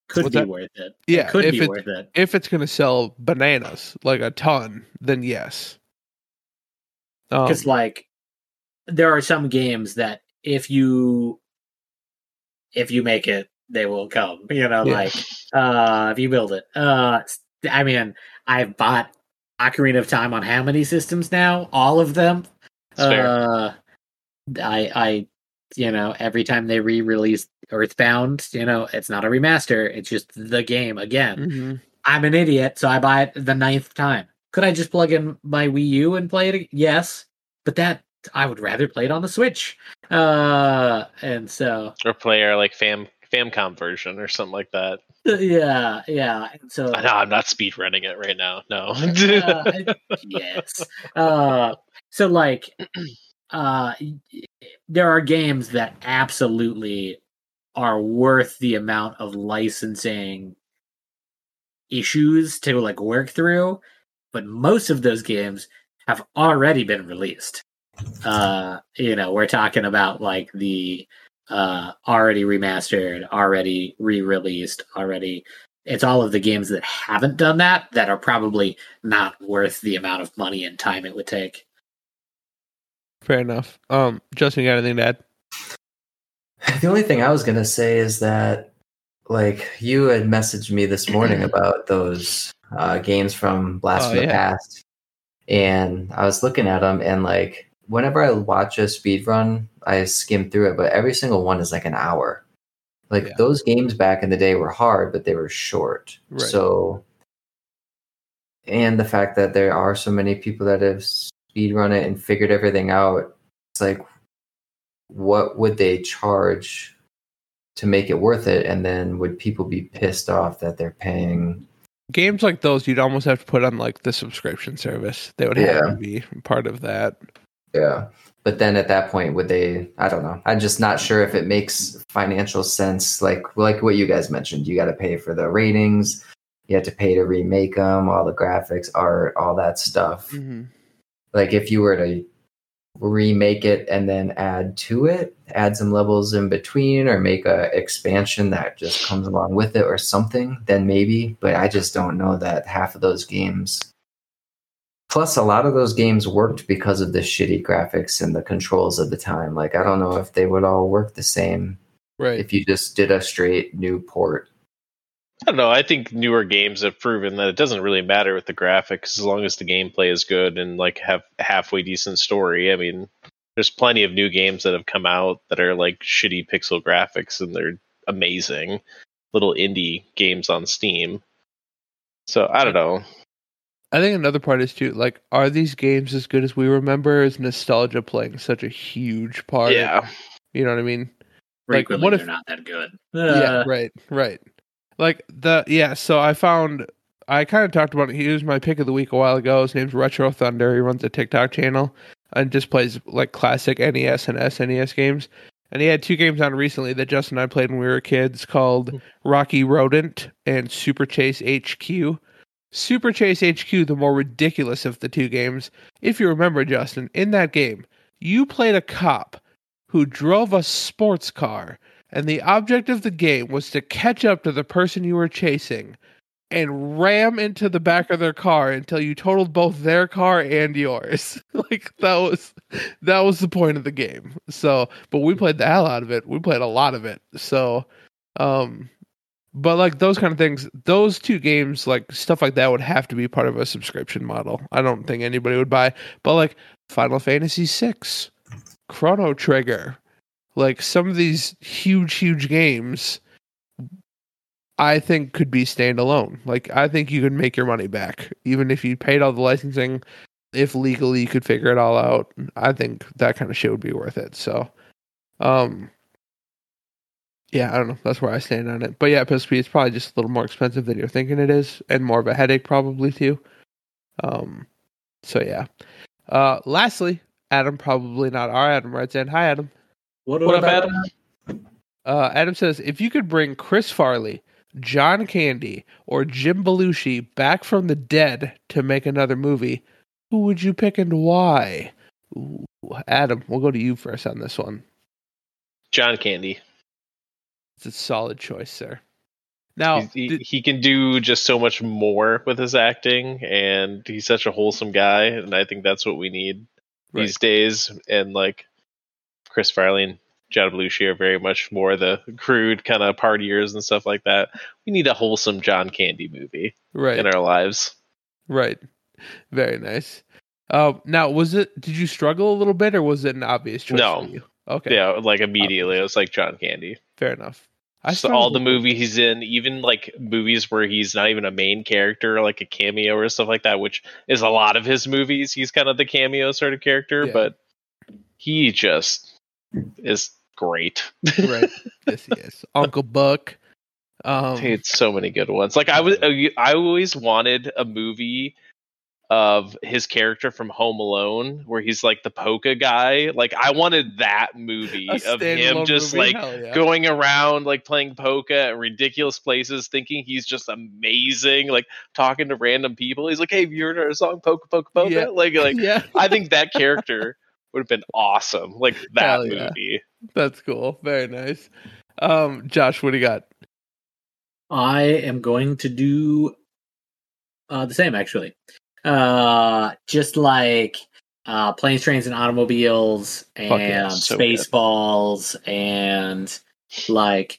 Could what's be that? worth it. Yeah, it could if be it- worth it. if it's going to sell bananas like a ton, then yes. Um, because like there are some games that if you if you make it they will come you know Yeah. like uh if you build it uh i mean i've bought ocarina of time on how many systems now all of them It's fair. uh i i you know every time they re-release earthbound you know it's not a remaster it's just the game again mhm. I'm an idiot, so I buy it the ninth time. Could I just plug in my Wii U and play it? Yes, but that I would rather play it on the Switch. Uh, and so Or play our like fam Famicom version or something like that. yeah, yeah. So I know I'm not speed running it right now. No. [LAUGHS] Uh, yes. Uh, so like, [CLEARS THROAT] uh, there are games that absolutely are worth the amount of licensing issues to like work through, but most of those games have already been released. Uh, you know, we're talking about like the uh already remastered, already re-released, already it's all of the games that haven't done that that are probably not worth the amount of money and time it would take. Fair enough. Um, Justin, you got anything to add? [LAUGHS] The only thing I was gonna say is that, like, you had messaged me this morning [CLEARS THROAT] about those uh, games from Blast Oh, from the yeah. Past, and I was looking at them, and like, whenever I watch a speed run, I skim through it, but every single one is like an hour. Like Yeah. those games back in the day were hard, but they were short. Right. So, and the fact that there are so many people that have speed run it and figured everything out, it's like, what would they charge to make it worth it? And then would people be pissed off that they're paying? Games like those, you'd almost have to put on like the subscription service. They would have Yeah. to be part of that. Yeah. But then at that point, would they? I don't know. I'm just not sure if it makes financial sense. Like like what you guys mentioned, you got to pay for the ratings. You have to pay to remake them, all the graphics, art, all that stuff. Mm-hmm. Like if you were to remake it and then add to it, add some levels in between, or make a expansion that just comes along with it, or something, then maybe. But I just don't know that half of those games. Plus, a lot of those games worked because of the shitty graphics and the controls of the time. Like, I don't know if they would all work the same Right. if you just did a straight new port. I don't know. I think newer games have proven that it doesn't really matter with the graphics as long as the gameplay is good and like have halfway decent story. I mean, there's plenty of new games that have come out that are like shitty pixel graphics and they're amazing little indie games on Steam. So I don't know. I think another part is too like, are these games as good as we remember? Is nostalgia playing such a huge part? Yeah. You know what I mean? Like, what if- they're not that good. yeah, Uh, right, right. Like the yeah, so I found I kind of talked about it. He was my pick of the week a while ago. His name's Retro Thunder. He runs a TikTok channel and just plays like classic NES and SNES games. And he had two games on recently that Justin and I played when we were kids called Rocky Rodent and Super Chase HQ. Super Chase HQ, the more ridiculous of the two games. If you remember, Justin, in that game, you played a cop who drove a sports car and the object of the game was to catch up to the person you were chasing and ram into the back of their car until you totaled both their car and yours. [LAUGHS] like that was that was the point of the game. So, but we played the hell out of it. We played a lot of it. So, um but like those kind of things, those two games, like stuff like that would have to be part of a subscription model. I don't think anybody would buy. But like Final Fantasy 6, Chrono Trigger, like some of these huge huge games i think could be standalone like i think you could make your money back even if you paid all the licensing if legally you could figure it all out i think that kind of shit would be worth it so um yeah i don't know that's where i stand on it but yeah psp is probably just a little more expensive than you're thinking it is and more of a headache probably too um so yeah uh lastly adam probably not our adam writes in hi adam What, What up, about- Adam? uh, Adam says, if you could bring Chris Farley, John Candy, or Jim Belushi back from the dead to make another movie, who would you pick and why? Ooh, Adam, we'll go to you first on this one. John Candy. It's a solid choice, sir. Now, he, did- he can do just so much more with his acting, and he's such a wholesome guy, and I think that's what we need Right. these days. And like Chris Farley and John Belushi are very much more the crude kind of partiers and stuff like that. We need a wholesome John Candy movie right, in our lives. right, very nice. Uh, now, was it? Did you struggle a little bit, or was it an obvious choice No. for you? Okay, Yeah, like immediately, it was like John Candy. fair enough. I So all the movies he's in, even like movies where he's not even a main character, like a cameo or stuff like that, which is a lot of his movies. He's kind of the cameo sort of character, Yeah. but he just is great. right. [LAUGHS] yes, he is. Uncle Buck. Um, Dude, so many good ones. Like I was, I always wanted a movie of his character from Home Alone, where he's like the polka guy. Like I wanted that movie of him just movie? like yeah. going around like playing polka at ridiculous places, thinking he's just amazing, like talking to random people. He's like, "Hey, have you heard our song Polka Polka Polka?" Yeah. Like, like [LAUGHS] yeah, I think that character would have been awesome. Like [LAUGHS] that yeah. movie. that's cool. Very nice. Um, Josh, what do you got? I am going to do uh, the same actually. Uh, just like uh, planes, trains, and automobiles, and yeah, so good. Spaceballs, and like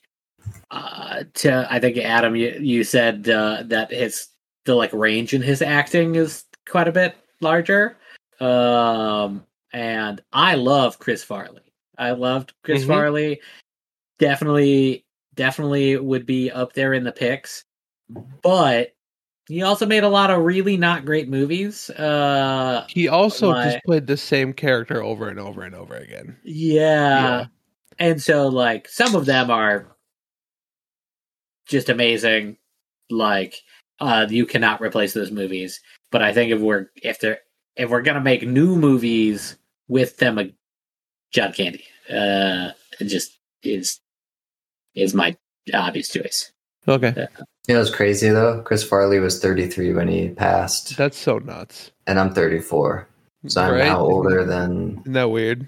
uh, to I think Adam, you you said uh, that his the like range in his acting is quite a bit larger. Um, and I love Chris Farley. I loved Chris Mhm. Farley. Definitely, definitely would be up there in the picks. But he also made a lot of really not great movies. Uh, He also My- just played the same character over and over and over again. yeah. Yeah. And so like some of them are just amazing. Like uh you cannot replace those movies. But I think if we're if they're if we're gonna make new movies with them uh, John Candy. Uh it just is is my obvious choice. Okay, You know, it's crazy though. Chris Farley was 33 when he passed, that's so nuts. and I'm 34, so I'm Right? now older than. Isn't that weird?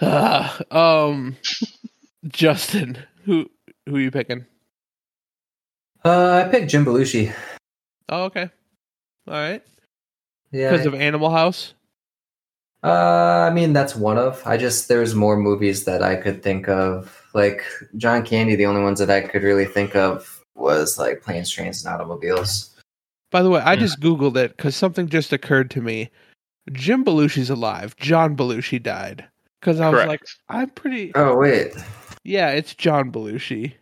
Uh, um, [LAUGHS] Justin, who who are you picking? Uh, I picked Jim Belushi. Oh, okay, all right. Yeah, Because of Animal House. Uh, I mean, that's one of. I just there's more movies that I could think of. Like John Candy, the only ones that I could really think of was like planes, trains, and automobiles. By the way, I Hmm. just googled it because something just occurred to me. Jim Belushi's alive. John Belushi died. Because I was Correct. like, I'm pretty. Oh wait, Yeah, it's John Belushi.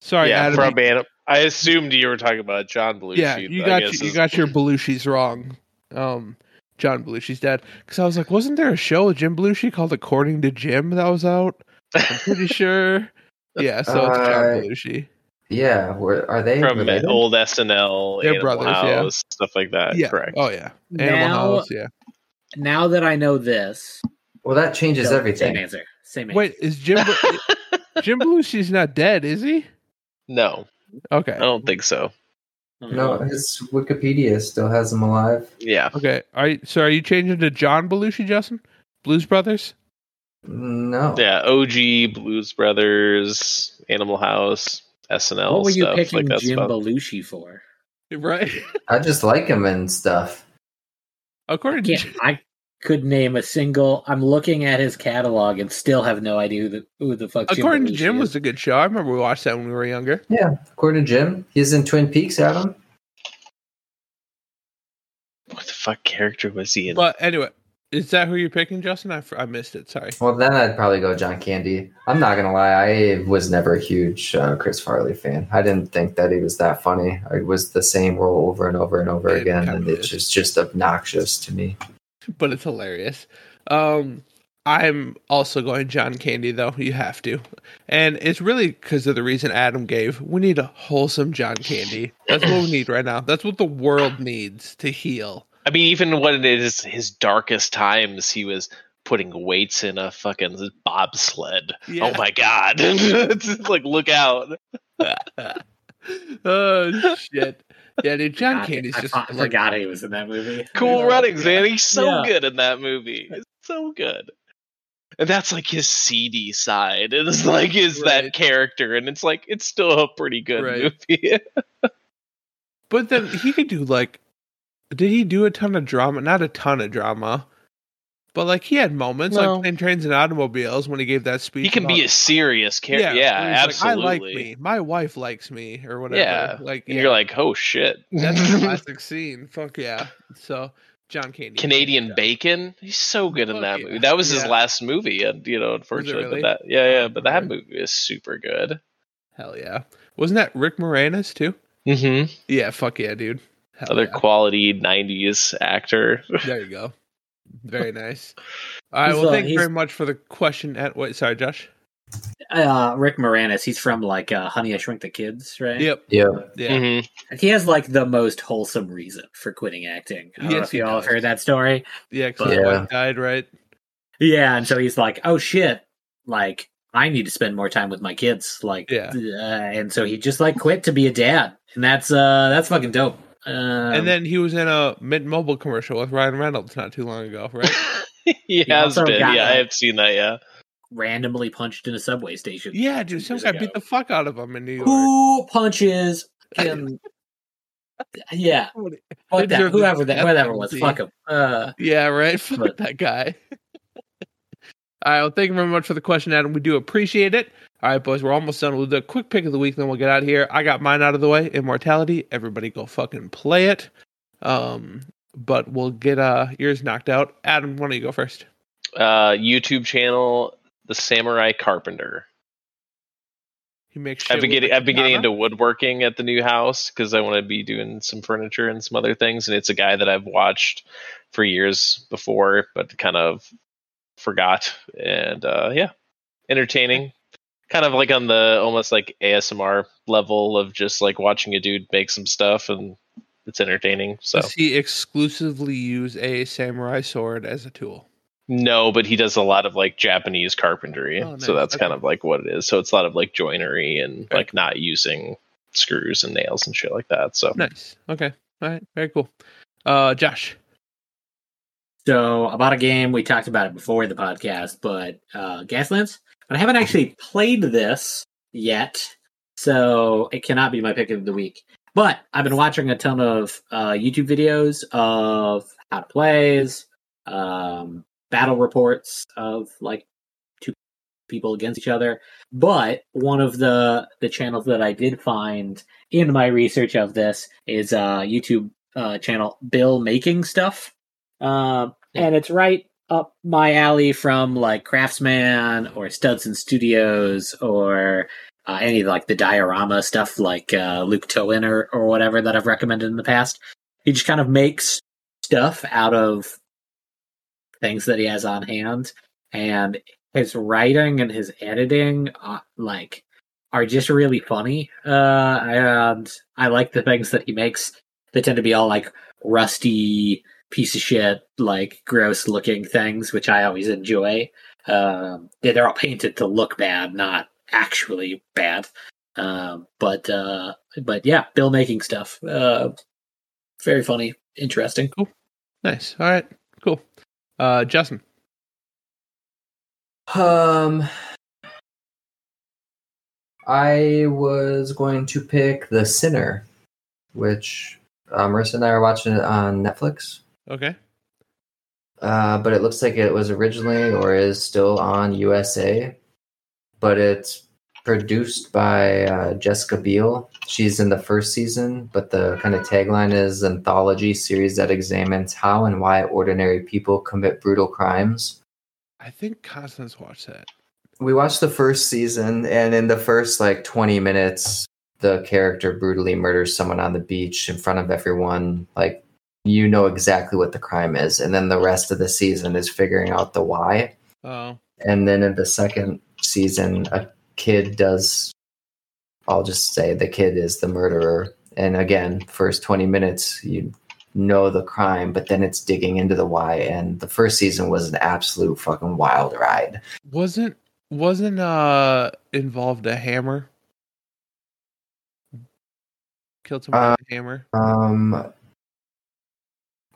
Sorry, yeah, Adam. from Anim- I assumed you were talking about John Belushi. yeah, you got guess you, you got your Belushi's wrong. Um, John Belushi's dead. Because I was like, wasn't there a show with Jim Belushi called According to Jim that was out? I'm pretty sure. Yeah, so it's John Uh, Belushi. yeah. Were, are they from related? old SNL, They're Animal brothers, yeah. Stuff like that. Yeah. Correct. Oh yeah. Animal Now- House. Yeah. Now that I know this, Well, that changes so, everything. Same answer. Same answer. Wait, is Jim [LAUGHS] Jim Belushi's not dead? Is he? no, Okay. I don't think so. No, his Wikipedia still has him alive. Yeah. Okay. Are you, so? Are you changing to John Belushi, Justin? Blues Brothers. No. Yeah. OG, Blues Brothers, Animal House, SNL What were you stuff. picking like Jim fun. Belushi for? Right. [LAUGHS] I just like him and stuff. According to Yeah, I could name a single. I'm looking at his catalog and still have no idea who the, who the fuck. Jim according to Jim is. was a good show. I remember we watched that when we were younger. Yeah, according to Jim, he's in Twin Peaks. Adam. What the fuck character was he in? But anyway, is that who you're picking, Justin? I missed it. Sorry. Well, then I'd probably go John Candy. I'm not gonna lie, I was never a huge uh, Chris Farley fan. I didn't think that he was that funny. It was the same role over and over and over It again, and it's just just obnoxious to me. but it's hilarious. Um, I'm also going John Candy though. You have to, and it's really because of the reason Adam gave. We need a wholesome John Candy. That's what we need right now. That's what the world needs to heal. I mean, even when it is his darkest times, he was putting weights in a fucking bobsled. Oh yeah. Oh my god! [LAUGHS] It's like, look out! [LAUGHS] oh shit! Yeah, dude, John God, Candy's I, just I like, forgot he was in that movie. [LAUGHS] Cool Yeah. runnings, man. He's so Yeah. good in that movie. It's so good. And that's like his seedy side. It's like his Right. that character, and it's like it's still a pretty good Right. movie. But then he could do like, did he do a ton of drama? Not a ton of drama, but like he had moments No. like planes trains, and automobiles when he gave that speech. he can be a serious character. Yeah, where he's like, absolutely. I like me. My wife likes me, or whatever. Yeah, like yeah, you're like, oh shit. [LAUGHS] that's a [LAUGHS] classic scene. Fuck yeah. So John Candy, Canadian Bacon. He's so good in that yeah. movie. That was his Yeah. last movie, and you know, unfortunately, really? but that yeah, yeah, but that movie is super good. Hell yeah. Wasn't that Rick Moranis too? Mm-hmm. Yeah. Fuck yeah, dude. Hell Other yeah. quality '90s actor. There you go. Very [LAUGHS] nice. All right. He's, Well, uh, thank you very much for the question. At wait, sorry, Josh. Uh, Rick Moranis, he's from like uh, Honey I Shrunk the Kids, right? Yep. Yeah. Yeah. Mhm. He has like the most wholesome reason for quitting acting. I don't know Yes, if you all have heard that story. Yeah. Because Yeah. died, right? Yeah, and so he's like, "Oh shit, like I need to spend more time with my kids." Like, Yeah. uh, and so he just like quit to be a dad, and that's uh that's fucking dope. Um, and then he was in a Mint Mobile commercial with Ryan Reynolds not too long ago, right? [LAUGHS] he He has been. Yeah, I have seen that. Yeah. randomly punched in a subway station. yeah, dude. Some Years guy ago. beat the fuck out of him in New York. Who punches? Can, [LAUGHS] yeah, [LAUGHS] fuck that. Whoever that, death whoever was, fuck him. Uh, Yeah, right. Fuck But- that guy. All right. Well, thank you very much for the question, Adam. We do appreciate it. All right, boys. We're almost done. We'll do a quick pick of the week, then we'll get out of here. I got mine out of the way. Immortality. Everybody go fucking play it. Um, but we'll get uh yours knocked out. Adam, why don't you go first? Uh, YouTube channel, The Samurai Carpenter. He makes. I've been getting I've been getting into woodworking at the new house because I want to be doing some furniture and some other things, and it's a guy that I've watched for years before, but kind of forgot. And uh, yeah, entertaining. Kind of like on the almost like ASMR level of just like watching a dude make some stuff, and it's entertaining. So Does he exclusively use a samurai sword as a tool? no, but he does a lot of like Japanese carpentry, Oh, so nice. that's kind of like what it is. So it's a lot of like joinery and Okay. like not using screws and nails and shit like that. So Nice. Okay. All right. Very cool. Uh, Josh. so about a game we talked about it before the podcast, but uh, Gaslands. But I haven't actually played this yet, so it cannot be my pick of the week. But I've been watching a ton of uh, YouTube videos of how to plays, um, battle reports of like two people against each other. But one of the the channels that I did find in my research of this is uh, YouTube uh, channel Bill Making Stuff, um, and it's right up my alley from like Craftsman or Studson Studios or uh, any like the diorama stuff like uh, Luke Towan or, or whatever that I've recommended in the past. He just kind of makes stuff out of things that he has on hand, and his writing and his editing, uh, like, are just really funny. Uh, and I like the things that he makes. They tend to be all like rusty piece of shit, like gross looking things, which I always enjoy. Um, yeah, they're all painted to look bad, not actually bad. Um, but uh, but yeah, Bill making stuff. Uh, very funny, interesting. Cool. Nice. All right. Cool. Uh, Justin. Um, I was going to pick The Sinner, which uh, Marissa and I are watching it on Netflix. Okay. Uh, but it looks like it was originally or is still on USA. But it's produced by uh, Jessica Biel. She's in the first season, but the kind of tagline is anthology series that examines how and why ordinary people commit brutal crimes. I think Constance watched that. We watched the first season, and in the first like 20 minutes, the character brutally murders someone on the beach in front of everyone. Like, you know exactly what the crime is. And then the rest of the season is figuring out the why. Oh. And then in the second season, a kid does, I'll just say the kid is the murderer. And again, first 20 minutes, you know the crime, but then it's digging into the why. And the first season was an absolute fucking wild ride. Wasn't wasn't uh involved a hammer? Killed someone Uh, with a hammer. Um,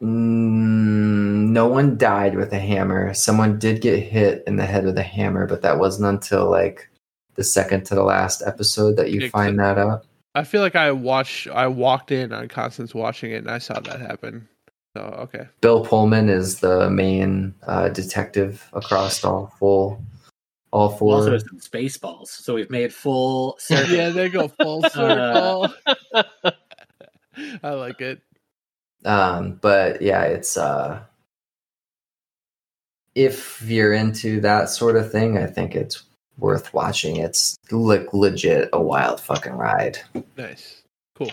mm, no one died with a hammer. Someone did get hit in the head with a hammer, but that wasn't until like the second to the last episode that you Yeah, find that out. I feel like I watched. I walked in on Constance watching it, and I saw that happen. So okay. Bill Pullman is the main uh, detective across all full, all four. Also, it's in Spaceballs, so we've made full circle. [LAUGHS] yeah, they go full circle. [LAUGHS] [LAUGHS] I like it. Um, but yeah, it's uh if you're into that sort of thing, I think it's worth watching. It's like legit a wild fucking ride. Nice. Cool.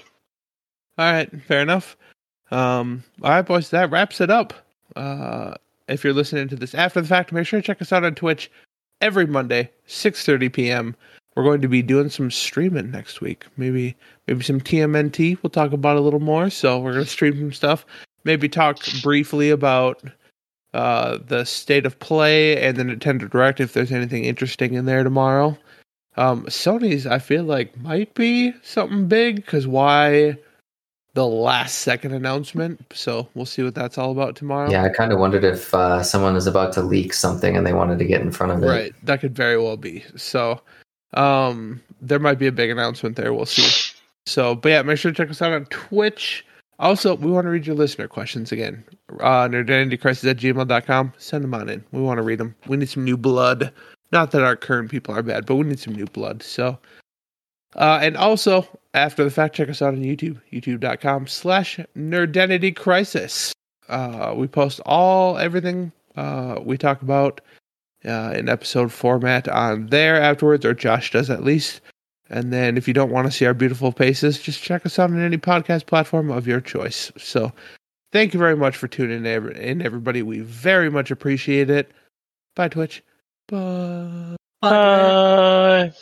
All right, fair enough. Um, all right, boys, that wraps it up. Uh, if you're listening to this after the fact, make sure to check us out on Twitch every Monday, 6:30 p.m. We're going to be doing some streaming next week. Maybe maybe some TMNT. We'll talk about a little more. So we're going to stream some stuff. Maybe talk briefly about uh, the state of play and then attend the Nintendo Direct if there's anything interesting in there tomorrow. Um, Sony's, I feel like, might be something big because why the last second announcement? So we'll see what that's all about tomorrow. Yeah, I kind of wondered if uh, someone is about to leak something and they wanted to get in front of it. Right, that could very well be. So, um, there might be a big announcement there. We'll see. So, but yeah, make sure to check us out on Twitch. Also, we want to read your listener questions again. Uh, nerdanitycrisis at gmail.com. Send them on in. We want to read them. We need some new blood. Not that our current people are bad, but we need some new blood. So, uh, and also, after the fact, check us out on YouTube, youtube.com slash nerdanitycrisis. Uh, we post all, everything uh, we talk about uh, in episode format on there afterwards, or Josh does at least. And then if you don't want to see our beautiful faces, just check us out on any podcast platform of your choice. So thank you very much for tuning in, everybody. We very much appreciate it. Bye, Twitch. Bye. Bye.